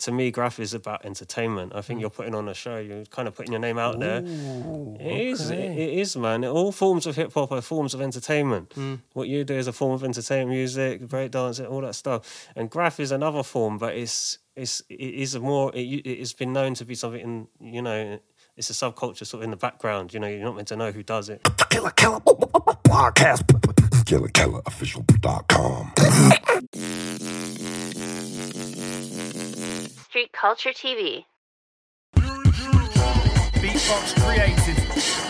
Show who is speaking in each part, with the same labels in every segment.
Speaker 1: to me, graph is about entertainment. I think
Speaker 2: Mm.
Speaker 1: you're putting on a show. You're kind of putting your name out there. It is. It, it is, man. All forms of hip hop are forms of entertainment.
Speaker 2: Mm.
Speaker 1: What you do is a form of entertainment, music, breakdance, all that stuff. And graph is another form, but it's it's it is a more. It, it's been known to be something in you know. It's a subculture sort of in the background. You know, you're not meant to know who does it.
Speaker 3: Killa Kela podcast. KillaKelaOfficial.com.
Speaker 4: Street Culture TV.
Speaker 5: Beatbox created.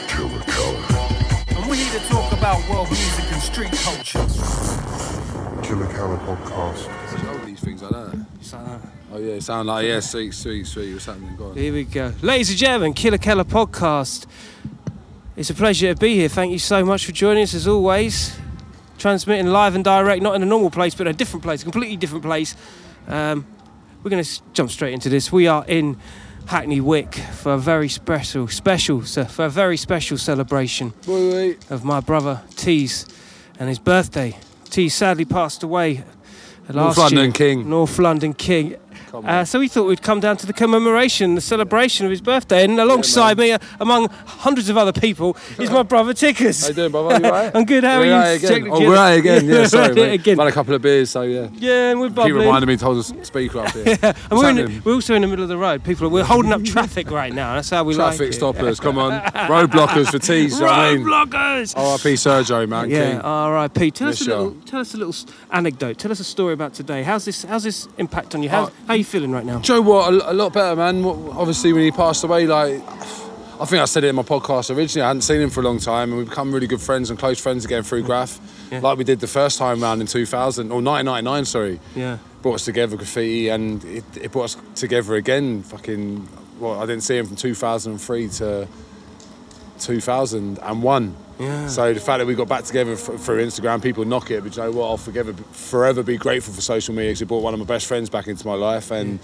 Speaker 3: Killa Kela.
Speaker 5: And we're here to talk about world music and street culture.
Speaker 3: Killa Kela podcast.
Speaker 6: All these things like that. Oh yeah, sound like yeah, sweet, sweet, sweet. What's happening? Go on.
Speaker 2: Here we go. Ladies and gentlemen, Killa Kela podcast. It's a pleasure to be here. Thank you so much for joining us as always. Transmitting live and direct, not in a normal place, but a different place, a completely different place. Um, we're going to jump straight into this. We are in Hackney Wick for a very special, special, so for a very special celebration
Speaker 6: Wait, wait.
Speaker 2: of my brother Tease and his birthday. Tease sadly passed away last
Speaker 6: London
Speaker 2: year.
Speaker 6: King.
Speaker 2: North London King. Uh, so we thought we'd come down to the commemoration, the celebration of his birthday, and alongside me, uh, among hundreds of other people, is my brother Tickers.
Speaker 6: How you doing, brother? You right?
Speaker 2: I'm good. How are
Speaker 6: We're
Speaker 2: you?
Speaker 6: at it again. Oh, we're it again. Yeah, sorry,
Speaker 2: We're at it
Speaker 6: mate.
Speaker 2: again.
Speaker 6: Had a couple of beers, so yeah.
Speaker 2: Yeah, and we're
Speaker 6: Keep
Speaker 2: bubbling.
Speaker 6: reminding me to hold the speaker up here.
Speaker 2: and we're, the, we're also in the middle of the road. People, are, we're holding up traffic right now. That's how we
Speaker 6: Traffic
Speaker 2: like it.
Speaker 6: Traffic stoppers, come on. Roadblockers for Tease, you know what I mean?
Speaker 2: Roadblockers.
Speaker 6: RIP Sergio, man.
Speaker 2: Yeah. R.I.P. Tell us a little. Tell us a little anecdote. Tell us a story about today. How's this? How's this impact on you? How,
Speaker 6: Uh,
Speaker 2: how are you feeling right now?
Speaker 6: Joe, what? A, a lot better, man. Obviously, when he passed away, like, I think I said it in my podcast originally. I hadn't seen him for a long time, and we've become really good friends and close friends again through Graph,
Speaker 2: Yeah.
Speaker 6: like we did the first time round in 2000 or 1999. Sorry,
Speaker 2: Yeah.
Speaker 6: brought us together, graffiti, and it, it brought us together again. Fucking, well, I didn't see him from 2003 to 2001.
Speaker 2: Yeah.
Speaker 6: So the fact that we got back together f- through Instagram, people knock it, but you know what? I'll forever, forever be grateful for social media because it brought one of my best friends back into my life, and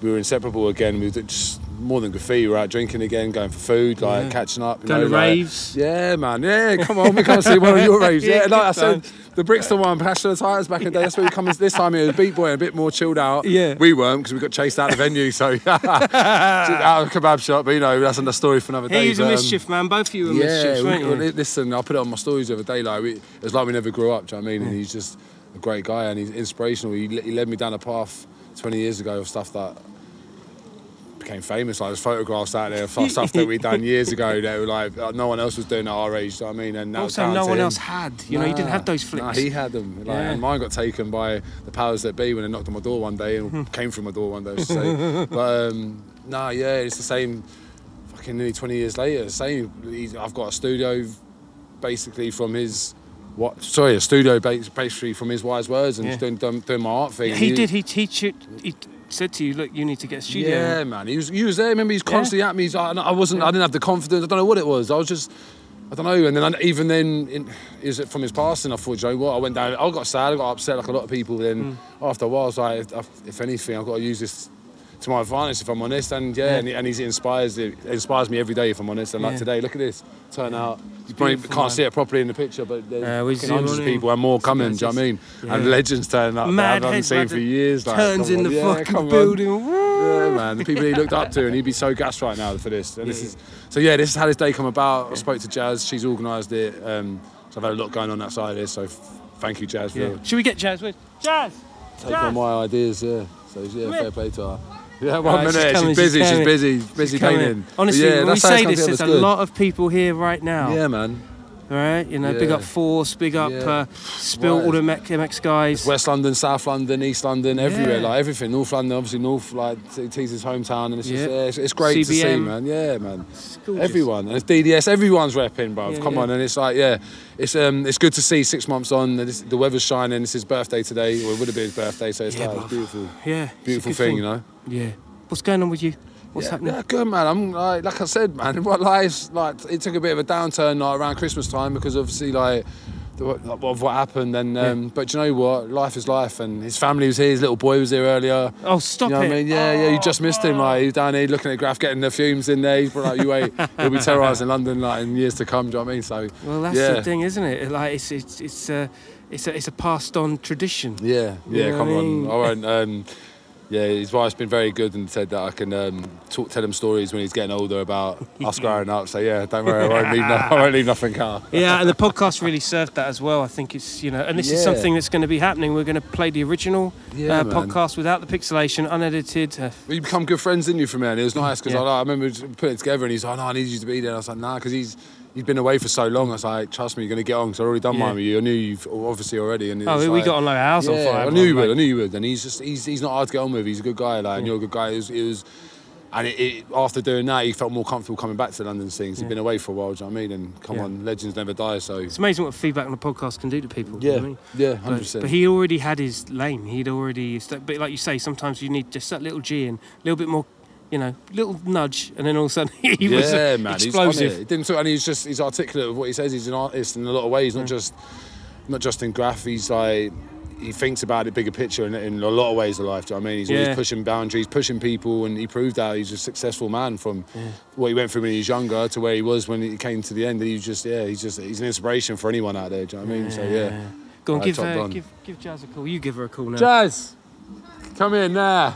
Speaker 6: we were inseparable again. We just more than graffiti. We were out drinking again, going for food, like
Speaker 2: Yeah.
Speaker 6: catching up.
Speaker 2: Going
Speaker 6: know,
Speaker 2: to
Speaker 6: like-
Speaker 2: raves.
Speaker 6: Yeah, man. Yeah, come on, we come see one of your raves.
Speaker 2: Yeah,
Speaker 6: Yeah, like I said, the Brixton one, Passion of the Tires back in the day. That's where we come. This time it was Beat Boy, a bit more chilled out.
Speaker 2: Yeah.
Speaker 6: we weren't because we got chased out of the venue, so out of a kebab shop. But you know, that's another story for another day.
Speaker 2: He was a
Speaker 6: but, um,
Speaker 2: mischief man. Both of you were
Speaker 6: yeah,
Speaker 2: mischiefs,
Speaker 6: we,
Speaker 2: weren't you?
Speaker 6: listen, I put it on my stories the other day. Like, we, it was like we never grew up. Do you know what I mean? And he's just a great guy and he's inspirational. He, he led me down a path 20 years ago of stuff that became famous. Like, there's photographs out there of stuff that we'd done years ago that were like uh, no one else was doing at our age. You know I mean? And
Speaker 2: also, no one else had. You know, you didn't have those
Speaker 6: Nah,
Speaker 2: flips.
Speaker 6: he had them. Like,
Speaker 2: Yeah.
Speaker 6: And mine got taken by the powers that be when they knocked on my door one day and came through my door one day. Say. but um, nah, yeah, it's the same. Fucking nearly 20 years later, same. I've got a studio, basically from his. What? Sorry, a studio bas- basically from his wise words and
Speaker 2: Yeah.
Speaker 6: doing, doing, doing my art thing.
Speaker 2: he
Speaker 6: And
Speaker 2: did. He teach you. He said to you, "Look, you need to get a studio."
Speaker 6: yeah, man. He was he was there. Remember, he was constantly at me. He's like, I wasn't. I didn't have the confidence. I don't know what it was. I was just. I don't know. And then I, even then, in, is it from his passing? I thought, Joe, what? I went down. I got sad. I got upset like a lot of people. Then mm. after a while, I was like, if, if anything, I've got to use this to my advantage. If I'm honest, and yeah,
Speaker 2: Yeah.
Speaker 6: And, he, and he inspires it inspires me every day. If I'm honest, and
Speaker 2: Yeah.
Speaker 6: like today, look at this turn out. You probably can't
Speaker 2: man.
Speaker 6: see it properly in the picture, but there's
Speaker 2: Uh, we
Speaker 6: fucking
Speaker 2: zoom
Speaker 6: hundreds of people and more coming. Do you know what I mean?
Speaker 2: yeah.
Speaker 6: And legends turning up. that I haven't seen for years. Like,
Speaker 2: turns in
Speaker 6: on,
Speaker 2: the
Speaker 6: yeah,
Speaker 2: fucking building.
Speaker 6: Yeah, man. The people he looked up to, and he'd be so gassed right now for this. And this is so. Yeah, this is how this day come about. I spoke to Jazz. She's organised it. Um, so I've had a lot going on that side of this. So f- thank you, Jazz, for.
Speaker 2: Should we get Jazz with Jazz?
Speaker 6: taking on my ideas. Yeah. So yeah, fair play to her. Yeah, one
Speaker 2: she's
Speaker 6: minute. She's,
Speaker 2: she's
Speaker 6: busy. She's, busy. Busy
Speaker 2: Come
Speaker 6: painting.
Speaker 2: in. Honestly,
Speaker 6: yeah,
Speaker 2: when we
Speaker 6: that's how it's
Speaker 2: say this, there's a
Speaker 6: good.
Speaker 2: lot of people here right now.
Speaker 6: Yeah, man.
Speaker 2: All right, you know, big up Force, big up
Speaker 6: Yeah.
Speaker 2: uh, Spill, all the MX guys.
Speaker 6: West London, South London, East London, everywhere,
Speaker 2: Yeah.
Speaker 6: like everything. North London, obviously North, like T- T's his hometown, and it's just,
Speaker 2: Yeah.
Speaker 6: yeah, it's, it's great to see,
Speaker 2: CBM.
Speaker 6: man. Yeah, man. Everyone, and it's DDS, everyone's repping, bro.
Speaker 2: Yeah,
Speaker 6: Come
Speaker 2: yeah.
Speaker 6: on, and it's like, yeah, it's um, it's good to see six months on. This, the weather's shining. It's his birthday today, or it would have been his birthday, so it's
Speaker 2: Yeah,
Speaker 6: like it's beautiful,
Speaker 2: Yeah,
Speaker 6: beautiful
Speaker 2: good
Speaker 6: thing, you know.
Speaker 2: Yeah. What's going on with you? What's
Speaker 6: yeah,
Speaker 2: happening?
Speaker 6: Yeah, good man. I'm like, like I said, man. What life like it took a bit of a downturn like around Christmas time because obviously like of what happened. And um, but you know what, life is life. And his family was here. His little boy was here earlier.
Speaker 2: Oh, stop
Speaker 6: You know
Speaker 2: it.
Speaker 6: what I mean? Yeah, yeah. You just missed him. Like he's down here looking at Graph, getting the fumes in there. He's probably like, you wait, he'll be terrorising London like in years to come. Do you know what I mean? So
Speaker 2: Well, that's
Speaker 6: yeah.
Speaker 2: the thing, isn't it? Like, it's it's it's a it's a it's a passed on tradition.
Speaker 6: Yeah,
Speaker 2: You
Speaker 6: yeah.
Speaker 2: know
Speaker 6: come
Speaker 2: what I
Speaker 6: on. I won't. Um, yeah, his wife's been very good and said that I can um, talk, tell him stories when he's getting older about us growing up. So yeah, don't worry, I won't leave, no, I won't leave nothing out.
Speaker 2: Yeah, and the podcast really served that as well. I think it's you know, and this is something that's going to be happening. We're going to play the original
Speaker 6: Yeah,
Speaker 2: uh, podcast without the pixelation, unedited. Uh,
Speaker 6: We become good friends, didn't you, from there? And it was nice because
Speaker 2: Yeah.
Speaker 6: I, I remember putting it together and he's like, no, I need you to be there. And I was like, nah, because he's he's been away for so long. I was like, trust me, you're going to get on because I've already done
Speaker 2: Yeah.
Speaker 6: mine with you. I knew you've obviously already. And
Speaker 2: oh, we
Speaker 6: like-
Speaker 2: got on like a house on
Speaker 6: yeah,
Speaker 2: fire.
Speaker 6: I knew you would. I knew you would. And he's just he's he's not hard to get on with. He's a good guy, like, and you're a good guy. It was, it was and it, it, after doing that, he felt more comfortable coming back to the London scenes. He'd been away for a while. Do you know what I mean? And come
Speaker 2: Yeah.
Speaker 6: on, legends never die. So
Speaker 2: It's amazing what feedback on a podcast can do to people. you know
Speaker 6: yeah,
Speaker 2: what I mean?
Speaker 6: yeah, hundred percent.
Speaker 2: but he already had his lane. He'd already, but like you say, sometimes you need just that little G and a little bit more, you know, little nudge, and then all of a sudden he was uh,
Speaker 6: man,
Speaker 2: explosive.
Speaker 6: on it. He didn't talk, and he's just he's articulate with what he says. He's an artist in a lot of ways, not just not just in graph. He's like he thinks about it bigger picture in, in a lot of ways of life. Do you know what I mean? He's
Speaker 2: Yeah.
Speaker 6: always pushing boundaries, pushing people, and he proved that he's a successful man from what he went through when he was younger to where he was when he came to the end. He was just yeah, he's just he's an inspiration for anyone out there. Do you know what I mean? So yeah.
Speaker 2: Go on,
Speaker 6: Right,
Speaker 2: give,
Speaker 6: top
Speaker 2: uh, give give Jazz a call. You give her a call now.
Speaker 6: Jazz, come in now.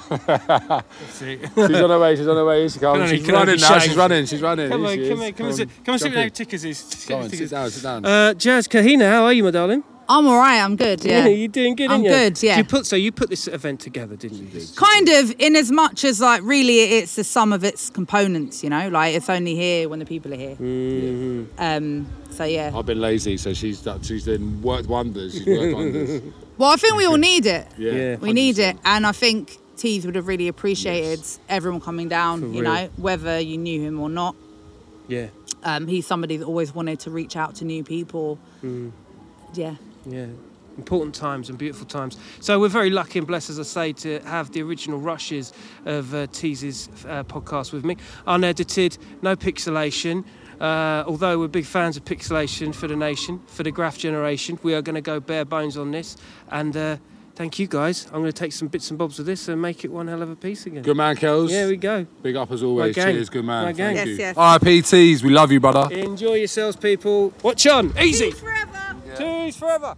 Speaker 2: See.
Speaker 6: She's on her way. She's on her way. Here she
Speaker 2: Can
Speaker 6: comes.
Speaker 2: only-
Speaker 6: She's
Speaker 2: can only
Speaker 6: running
Speaker 2: be
Speaker 6: now.
Speaker 2: shamed.
Speaker 6: She's running. She's running.
Speaker 2: Come
Speaker 6: Here
Speaker 2: on,
Speaker 6: she
Speaker 2: come
Speaker 6: is.
Speaker 2: on, come on,
Speaker 6: on,
Speaker 2: sit, come on, sit
Speaker 6: jump
Speaker 2: with
Speaker 6: in.
Speaker 2: our tickers is.
Speaker 6: Go on, sit down. Sit down.
Speaker 2: Uh, Jazz Kahina, how are you, my darling?
Speaker 4: I'm all right. I'm good. Yeah.
Speaker 2: you're doing good.
Speaker 4: I'm
Speaker 2: aren't you?
Speaker 4: good, yeah.
Speaker 2: You put so you put this event together, didn't you?
Speaker 4: Kind of, in as much as like really, it's the sum of its components. You know, like it's only here when the people are here.
Speaker 2: Mm-hmm.
Speaker 4: Um. So yeah.
Speaker 6: I've been lazy, so she's done- she's done worked wonders. She's worked wonders.
Speaker 4: Well, I think we all need it.
Speaker 6: Yeah,
Speaker 2: Yeah.
Speaker 4: We need it, and I think Tease would have really appreciated everyone coming down.
Speaker 2: For
Speaker 4: you
Speaker 2: real.
Speaker 4: know, whether you knew him or not.
Speaker 2: Yeah,
Speaker 4: Um, he's somebody that always wanted to reach out to new people.
Speaker 2: Mm.
Speaker 4: Yeah.
Speaker 2: Yeah. Important times and beautiful times. So we're very lucky and blessed, as I say, to have the original rushes of uh, Tease's uh, podcast with me, unedited, no pixelation. Uh, although we're big fans of pixelation for the nation, for the graph generation, we are going to go bare bones on this. And uh, thank you guys. I'm going to take some bits and bobs of this and make it one hell of a piece again.
Speaker 6: Good man, Kels.
Speaker 2: Yeah, we go.
Speaker 6: Big up as always. Cheers, good man.
Speaker 2: My gang.
Speaker 6: Thank
Speaker 4: Yes,
Speaker 6: you.
Speaker 4: yes.
Speaker 6: RIPTs, we love you, brother.
Speaker 2: Enjoy yourselves, people. Watch on. Easy.
Speaker 4: Forever.
Speaker 2: Tease forever.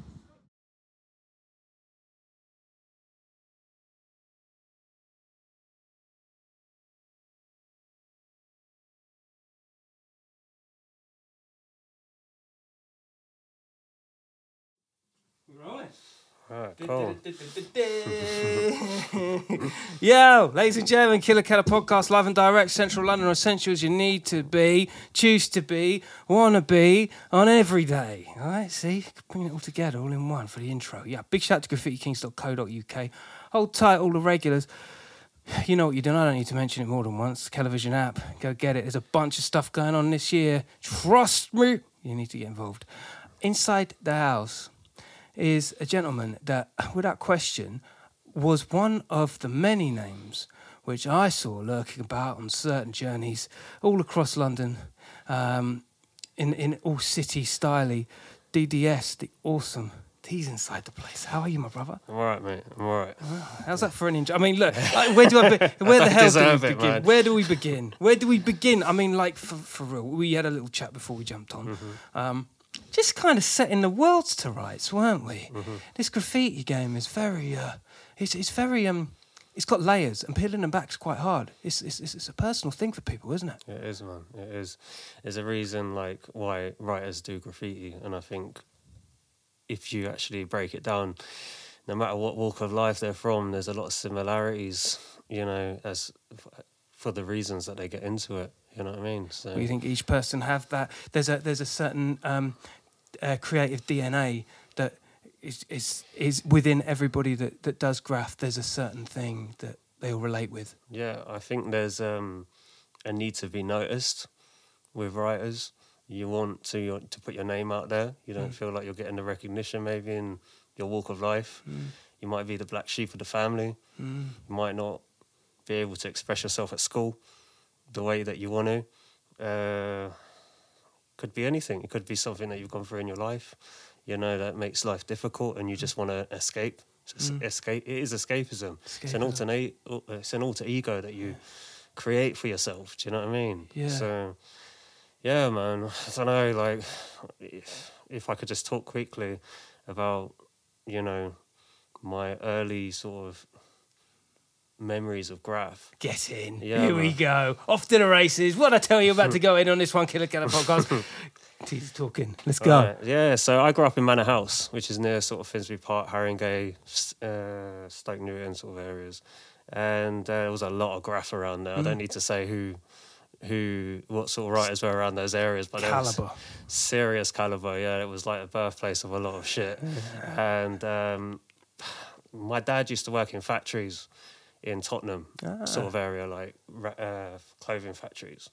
Speaker 2: Right. Yo, ladies and gentlemen, Killa Kela podcast, live and direct, Central London, essentials you need to be, choose to be, wanna be on every day. All right, see, bring it all together, all in one for the intro. Yeah, big shout out to graffitikings.co.uk. Hold tight, all the regulars. You know what you're doing. I don't need to mention it more than once. Kelavision app, go get it. There's a bunch of stuff going on this year. Trust me, you need to get involved. Inside the house is a gentleman that, without question, was one of the many names which I saw lurking about on certain journeys all across London, um, in in all city styly. DDS, the awesome. He's inside the place. How are you, my brother?
Speaker 1: I'm alright, mate. I'm alright.
Speaker 2: How's that for an intro? I mean, look, where do I be- where the hell do we
Speaker 1: it,
Speaker 2: begin? Where do we begin? Where do we begin? I mean, like for, for real. We had a little chat before we jumped on.
Speaker 1: Mm-hmm.
Speaker 2: Um, just kind of setting the worlds to rights, weren't we?
Speaker 1: Mm-hmm.
Speaker 2: This graffiti game is very, uh, it's it's very um, it's got layers and peeling them back is quite hard. It's it's it's a personal thing for people, isn't it?
Speaker 1: It is, man. It is. There's a reason, like, why writers do graffiti, and I think if you actually break it down, no matter what walk of life they're from, there's a lot of similarities. You know, as for the reasons that they get into it. You know what I mean? So
Speaker 2: Do you think each person have that? There's a there's a certain um, uh, creative DNA that is is is within everybody that that does graph. There's a certain thing that they all relate with.
Speaker 1: Yeah, I think there's um, a need to be noticed with writers. You want to to put your name out there. You don't feel like you're getting the recognition maybe in your walk of life. You might be the black sheep of the family. You might not be able to express yourself at school the way that you want to. Uh, could be anything. It could be something that you've gone through in your life. You know that makes life difficult, and you just want to escape. It's mm. Escape. It is escapism. It's an alternate. Uh, it's an alter ego that you create for yourself. Do you know what I mean?
Speaker 2: Yeah.
Speaker 1: So, yeah, man. I don't know. Like, if, if I could just talk quickly about, you know, my early sort of memories of graph.
Speaker 2: Get in.
Speaker 1: Yeah,
Speaker 2: Here we go. Off to the races. What I tell you about to go in on this one Killa Kela podcast. He's talking. Let's go.
Speaker 1: Right, Yeah, so I grew up in Manor House, which is near sort of Finsbury Park, Haringey, uh, Stoke Newington sort of areas, and uh, there was a lot of graph around there. I
Speaker 2: Mm.
Speaker 1: don't need to say who, who, what sort of writers were around those areas, but
Speaker 2: Caliber.
Speaker 1: serious caliber. Yeah, it was like the birthplace of a lot of shit, and um, my dad used to work in factories in Tottenham, sort of area, like uh, clothing factories.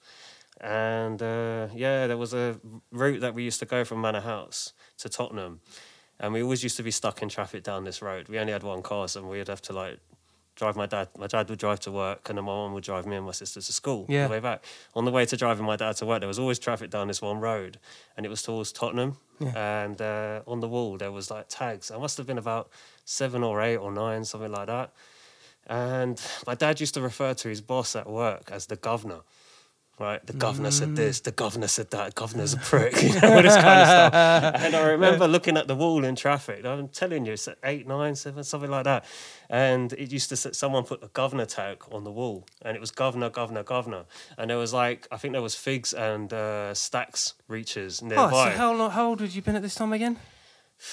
Speaker 1: And uh, yeah, there was a route that we used to go from Manor House to Tottenham, and we always used to be stuck in traffic down this road. We only had one car, so we'd have to like drive my dad. My dad would drive to work, and then my mum would drive me and my sister to school
Speaker 2: Yeah.
Speaker 1: on the way back. On the way to driving my dad to work, there was always traffic down this one road, and it was towards Tottenham. And uh, on the wall there was like tags. I must have been about seven or eight or nine, something like that. And my dad used to refer to his boss at work as the governor. Right, the governor said this, the governor said that, governor's a prick, you know, all this kind of stuff. And I remember looking at the wall in traffic. I'm telling you, it's eight, nine, seven, something like that. And it used to say, someone put the governor tag on the wall, and it was governor, governor, governor. And there was like, I think there was figs and uh, stacks reaches nearby.
Speaker 2: Oh, so how, long, how old would you been at this time again?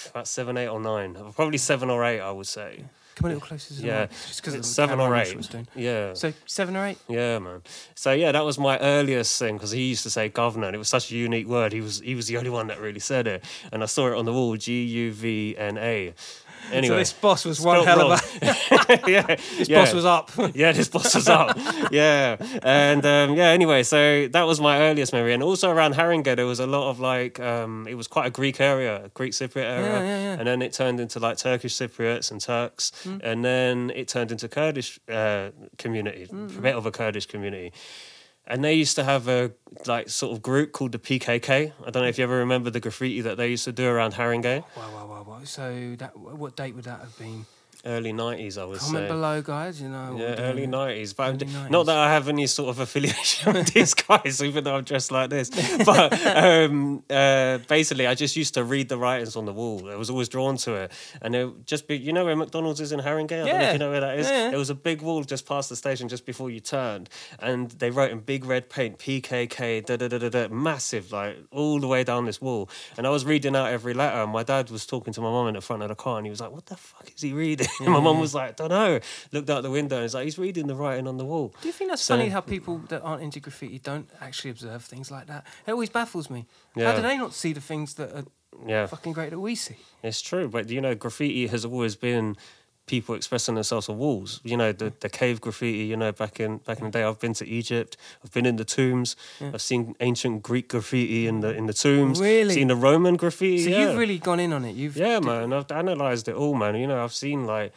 Speaker 1: About seven, eight, or nine. Probably seven or eight, I would say.
Speaker 2: Come a little closer to the
Speaker 1: Yeah,
Speaker 2: mic, just 'cause of the
Speaker 1: seven or eight. Yeah.
Speaker 2: So seven or eight?
Speaker 1: Yeah, man. So yeah, that was my earliest thing because he used to say governor, and it was such a unique word. He was he was the only one that really said it, and I saw it on the wall: G U V N A. Anyway,
Speaker 2: So this boss was one hell
Speaker 1: wrong.
Speaker 2: of a.
Speaker 1: yeah,
Speaker 2: This
Speaker 1: yeah.
Speaker 2: boss was up.
Speaker 1: yeah, this boss was up. yeah, and um, yeah. Anyway, so that was my earliest memory, and also around Haringey, there was a lot of like, um, it was quite a Greek area, a Greek Cypriot area,
Speaker 2: Yeah, yeah,
Speaker 1: and then it turned into like Turkish Cypriots and Turks,
Speaker 2: Mm.
Speaker 1: and then it turned into Kurdish uh, community, a bit of a Kurdish community. And they used to have a like sort of group called the PKK. I don't know if you ever remember the graffiti that they used to do around Haringey,
Speaker 2: Wow, wow, wow, wow. So that what date would that have been?
Speaker 1: Early nineties, I would
Speaker 2: Comment
Speaker 1: say.
Speaker 2: below, guys. You know.
Speaker 1: Yeah, early nineties. But
Speaker 2: Early
Speaker 1: not that I have any sort of affiliation with these guys, even though I'm dressed like this. But um, uh, basically, I just used to read the writings on the wall. I was always drawn to it, and it just be you know where McDonald's is in Haringey. I don't know
Speaker 2: Yeah.
Speaker 1: if you know where that is.
Speaker 2: Yeah.
Speaker 1: There was a big wall just past the station, just before you turned, and they wrote in big red paint PKK, da da da da da, massive, like all the way down this wall. And I was reading out every letter, and my dad was talking to my mum in the front of the car, and he was like, "What the fuck is he reading?" And my mum mm. was like, "Don't know." Looked out the window, and he's like, "He's reading the writing on the wall."
Speaker 2: Do you think that's
Speaker 1: So-
Speaker 2: funny how people that aren't into graffiti don't actually observe things like that? It always baffles me. How do they not see the things that are
Speaker 1: Yeah,
Speaker 2: fucking great that we see?
Speaker 1: it's true. But you know, graffiti has always been people expressing themselves on walls. You know, the, the cave graffiti. You know, back in back in the day, I've been to Egypt. I've been in the tombs. I've seen ancient Greek graffiti in the in the tombs.
Speaker 2: Really?
Speaker 1: Seen the Roman graffiti.
Speaker 2: So
Speaker 1: yeah.
Speaker 2: you've really gone in on it. You've
Speaker 1: Yeah, man. I've analysed it all, man. You know, I've seen like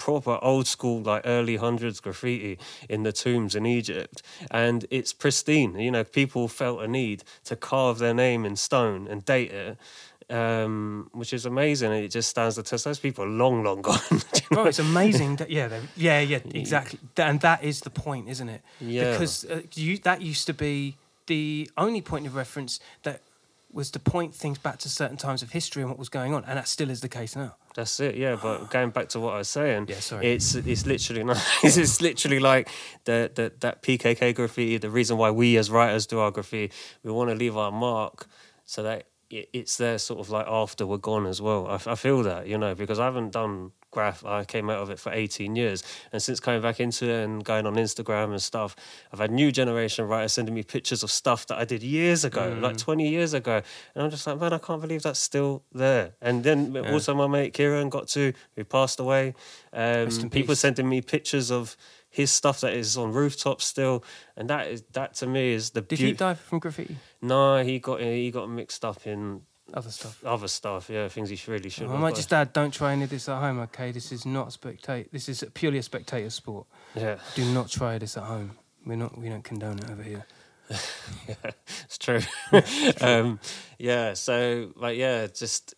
Speaker 1: proper old school, like early hundreds graffiti in the tombs in Egypt, and it's pristine. You know, people felt a need to carve their name in stone and date it. Um, which is amazing. It just stands the test. Those people are long, long gone. Do you know?
Speaker 2: Bro, it's amazing. That, yeah, yeah, yeah, exactly. And that is the point, isn't it?
Speaker 1: Yeah.
Speaker 2: Because uh, you, that used to be the only point of reference that was to point things back to certain times of history and what was going on, and that still is the case now.
Speaker 1: That's it, yeah. But going back to what I was saying,
Speaker 2: Yeah, sorry.
Speaker 1: it's it's literally not, it's literally like the, the that PKK graffiti. The reason why we as writers do our graffiti, we want to leave our mark so that it, it's there, sort of like after we're gone as well. I feel that you know because I haven't done graph. I came out of it for eighteen years, and since coming back into it and going on Instagram and stuff, I've had new generation writers sending me pictures of stuff that I did years ago,
Speaker 2: Mm.
Speaker 1: like twenty years ago, and I'm just like, man, I can't believe that's still there. And then also my mate Kieran got to, who passed away. Um, people
Speaker 2: peace.
Speaker 1: sending me pictures of his stuff that is on rooftops still, and that is that to me is the
Speaker 2: Did he
Speaker 1: beauty.
Speaker 2: die from graffiti?
Speaker 1: No, he got he got mixed up in
Speaker 2: Other stuff.
Speaker 1: other stuff. Yeah, things he really shouldn't.
Speaker 2: I might just add, don't try any of this at home, okay? This is not a spectate. This is purely a spectator sport.
Speaker 1: Yeah,
Speaker 2: Do not try this at home. We're not. We don't condone it over here.
Speaker 1: Yeah, it's true. um, yeah, so like yeah, just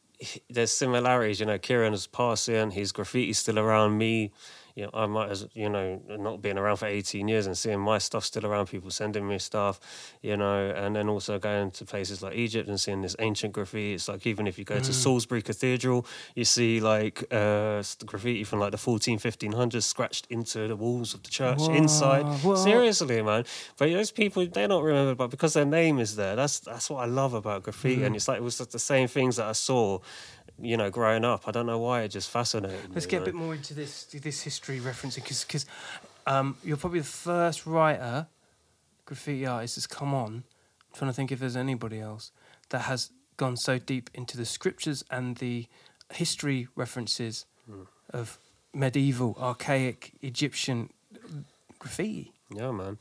Speaker 1: there's similarities. You know, Kieran is passing. His graffiti's still around me. You know, I might as you know not being around for 18 years and seeing my stuff still around, people sending me stuff, you know, and then also going to places like Egypt and seeing this ancient graffiti. It's like even if you go
Speaker 2: Mm.
Speaker 1: to Salisbury Cathedral, you see like uh, graffiti from like the 14, 1500s scratched into the walls of the church inside.
Speaker 2: what?
Speaker 1: Seriously, man. But those people, they don't remember, but because their name is there, that's that's what I love about graffiti.
Speaker 2: Mm.
Speaker 1: And it's like it was just the same things that I saw, you know, growing up. I don't know why it just fascinated me.
Speaker 2: Let's get a bit more into this this history referencing because um, you're probably the first writer, graffiti artist that's come on. I'm trying to think if there's anybody else that has gone so deep into the scriptures and the history references
Speaker 1: Hmm.
Speaker 2: of medieval, archaic Egyptian graffiti.
Speaker 1: Yeah, man.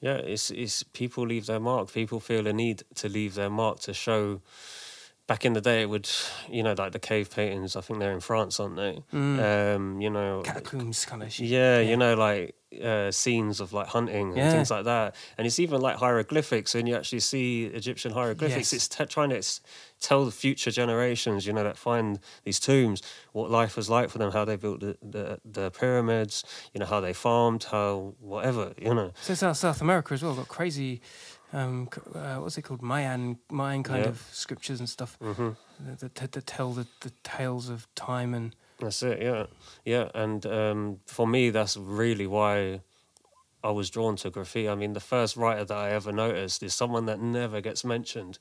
Speaker 1: Yeah, it's it's people leave their mark. People feel a need to leave their mark to show. Back in the day, it would, you know, like the cave paintings. I think they're in France, aren't they? Um, you know,
Speaker 2: Catacombs kind of shit.
Speaker 1: yeah, you know, like uh, scenes of like hunting and
Speaker 2: Yeah.
Speaker 1: things like that. And it's even like hieroglyphics. When you actually see Egyptian hieroglyphics,
Speaker 2: Yes.
Speaker 1: it's t- trying to tell the future generations, you know, that find these tombs what life was like for them, how they built the, the, the pyramids, you know, how they farmed, how whatever, you know.
Speaker 2: So South America as well got crazy. Um, uh, what's it called? Mayan Mayan kind
Speaker 1: Yeah.
Speaker 2: of scriptures and stuff
Speaker 1: hmm
Speaker 2: that, that, that tell the, the tales of time and
Speaker 1: That's it, yeah, yeah. And um, for me, that's really why I was drawn to graffiti. I mean, the first writer that I ever noticed is someone that never gets mentioned.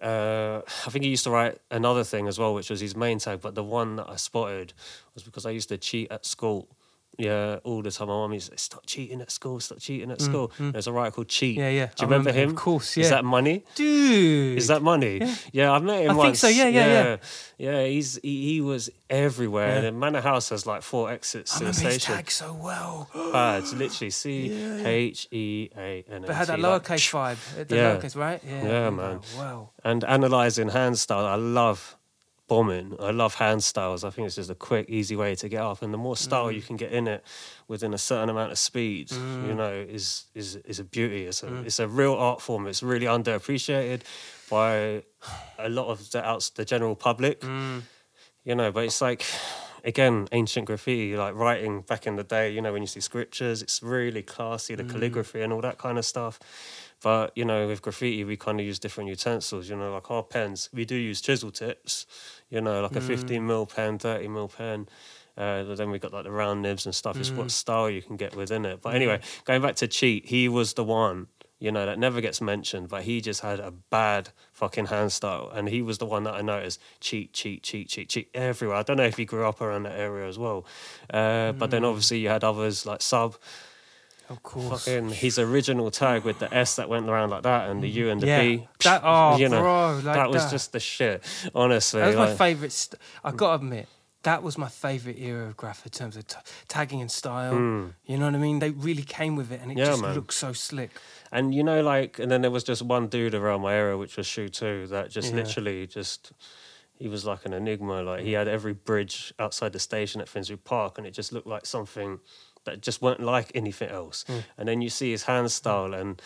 Speaker 1: Uh, I think he used to write another thing as well, which was his main tag. But the one that I spotted was because I used to cheat at school. Yeah, all the time. My mum used to say, stop cheating at school, stop cheating at school. There's a writer called Cheat.
Speaker 2: Mm, Yeah, yeah.
Speaker 1: Do you
Speaker 2: I
Speaker 1: remember,
Speaker 2: remember him, of course, yeah.
Speaker 1: Is that money?
Speaker 2: dude.
Speaker 1: Is that money? Yeah, I've met him
Speaker 2: I think
Speaker 1: once.
Speaker 2: so, yeah, yeah, yeah.
Speaker 1: yeah. he's he, he was everywhere.
Speaker 2: Yeah.
Speaker 1: The Manor House has like four exits
Speaker 2: I
Speaker 1: to the
Speaker 2: his
Speaker 1: station.
Speaker 2: tag so well.
Speaker 1: Bad, it's literally C H E A N.
Speaker 2: But it had that
Speaker 1: T, like,
Speaker 2: lowercase vibe. The
Speaker 1: Yeah.
Speaker 2: lowercase, right? Yeah,
Speaker 1: Yeah, man.
Speaker 2: Wow.
Speaker 1: And analyzing hand style, I love bombing. I love hand styles. I think it's just a quick, easy way to get up. And the more style
Speaker 2: Mm.
Speaker 1: you can get in it within a certain amount of speed, you know, is is is a beauty. It's a
Speaker 2: Mm.
Speaker 1: it's a real art form. It's really underappreciated by a lot of the outs the general public.
Speaker 2: Mm.
Speaker 1: You know, but it's like again ancient graffiti, like writing back in the day. You know, when you see scriptures, it's really classy, the calligraphy and all that kind of stuff. But you know, with graffiti, we kind of use different utensils. You know, like our pens, we do use chisel tips. You know, like a 15 mil pen, 30 mil pen. Uh, then we got like the round nibs and stuff. It's what style you can get within it. But anyway, going back to cheat, he was the one. You know that never gets mentioned, but he just had a bad fucking hand style, and he was the one that I noticed cheat, cheat, cheat, cheat, cheat everywhere. I don't know if he grew up around that area as well, uh, but then obviously you had others like Sub,
Speaker 2: Of course.
Speaker 1: fucking his original tag with the S that went around like that and the U and the
Speaker 2: Yeah.
Speaker 1: B.
Speaker 2: That- oh,
Speaker 1: you know,
Speaker 2: bro, like
Speaker 1: that was
Speaker 2: that.
Speaker 1: just the shit. Honestly,
Speaker 2: That was my favourite. St- I gotta admit, that was my favourite era of graph in terms of t- tagging and style. Hmm. You know what I mean? They really came with it, and it.
Speaker 1: Yeah,
Speaker 2: just
Speaker 1: man.
Speaker 2: looked so slick.
Speaker 1: And you know, like, and then there was just one dude around my era, which was Shu too, that just
Speaker 2: Yeah.
Speaker 1: literally just. He was like an enigma. Like he had every bridge outside the station at Finsbury Park, and it just looked like something that just weren't like anything else. And then you see his hand style, and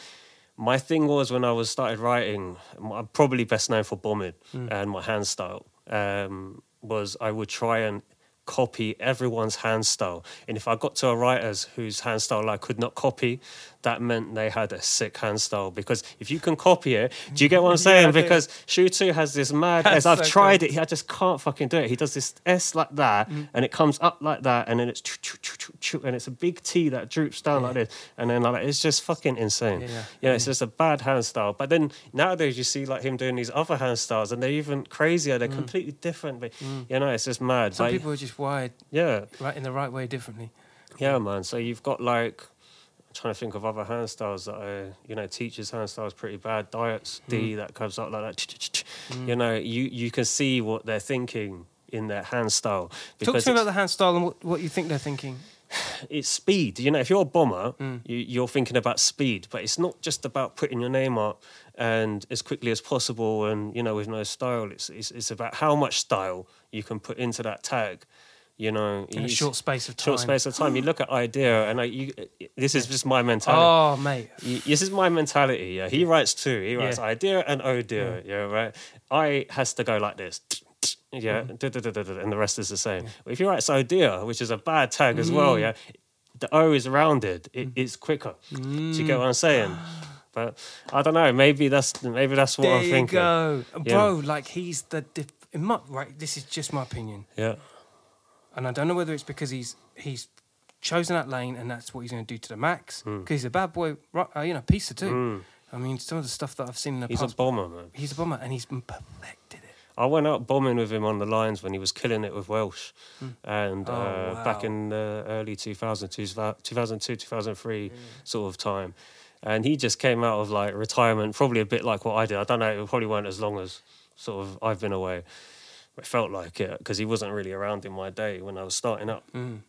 Speaker 1: my thing was when I was started writing, I'm probably best known for bombing and my hand style. Um, was I would try and copy everyone's hand style. And if I got to a writer's whose hand style I could not copy, that meant they had a sick hand style. Because if you can copy it, do you get what I'm saying?
Speaker 2: Do.
Speaker 1: because Shutu has this mad
Speaker 2: That's
Speaker 1: S. I've
Speaker 2: so
Speaker 1: tried
Speaker 2: cool.
Speaker 1: it, I just can't fucking do it. He does this S like that, mm-hmm. and it comes up like that, and then it's choo, choo, choo, choo, choo, and it's a big T that droops down like this, and then like it's just fucking insane.
Speaker 2: Yeah,
Speaker 1: Yeah,
Speaker 2: yeah.
Speaker 1: it's mm. just a bad hand style. But then nowadays you see like him doing these other hand styles, and they're even crazier. They're mm. completely different. But mm. you know, it's just mad.
Speaker 2: Some
Speaker 1: Like,
Speaker 2: people are just wired
Speaker 1: yeah,
Speaker 2: right in the right way differently.
Speaker 1: yeah, man. So you've got like. I'm trying to think of other hand styles that I, you know, teachers' hand style is pretty bad. Diets
Speaker 2: Mm.
Speaker 1: D that comes up like that. You know, you you can see what they're thinking in their hand style
Speaker 2: Talk to me about the hand style and what, what you think they're thinking.
Speaker 1: it's speed. You know, if you're a bomber,
Speaker 2: Mm.
Speaker 1: you, you're thinking about speed, but it's not just about putting your name up and as quickly as possible and, you know, with no style. It's, it's, it's about how much style you can put into that tag. You know,
Speaker 2: In a short space of time.
Speaker 1: short space of time. You look at idea, and like you, this is just my mentality.
Speaker 2: Oh, mate.
Speaker 1: Y- This is my mentality. Yeah, he writes too He writes
Speaker 2: Yeah.
Speaker 1: idea and oh dear. Yeah, right. I has to go like this. yeah, mm-hmm. da, and the rest is the same. But if you write so oh dear, which is a bad tag as well, mm. yeah, the O is rounded. It, mm. it's quicker. Do you get mm. what I'm saying? But I don't know. Maybe that's maybe that's what
Speaker 2: there
Speaker 1: I'm
Speaker 2: you
Speaker 1: thinking.
Speaker 2: go,
Speaker 1: Yeah.
Speaker 2: bro. Like he's the dif- it might, right. This is just my opinion,
Speaker 1: Yeah,
Speaker 2: and I don't know whether it's because he's he's chosen that lane and that's what he's going to do to the max.
Speaker 1: Hmm.
Speaker 2: Because he's a bad boy, right, uh, you know, pizza too. I mean, some of the stuff that I've seen in the past.
Speaker 1: he's a bomber, man.
Speaker 2: he's a bomber, and he's perfected it.
Speaker 1: I went out bombing with him on the lines when he was killing it with Welsh, and
Speaker 2: Oh,
Speaker 1: uh, back in the early 2000s, 2002, 2003 sort of time. And he just came out of like retirement, probably a bit like what I did. I don't know, it probably weren't as long as sort of I've been away. It felt like it because he wasn't really around in my day when I was starting up.
Speaker 2: Mm.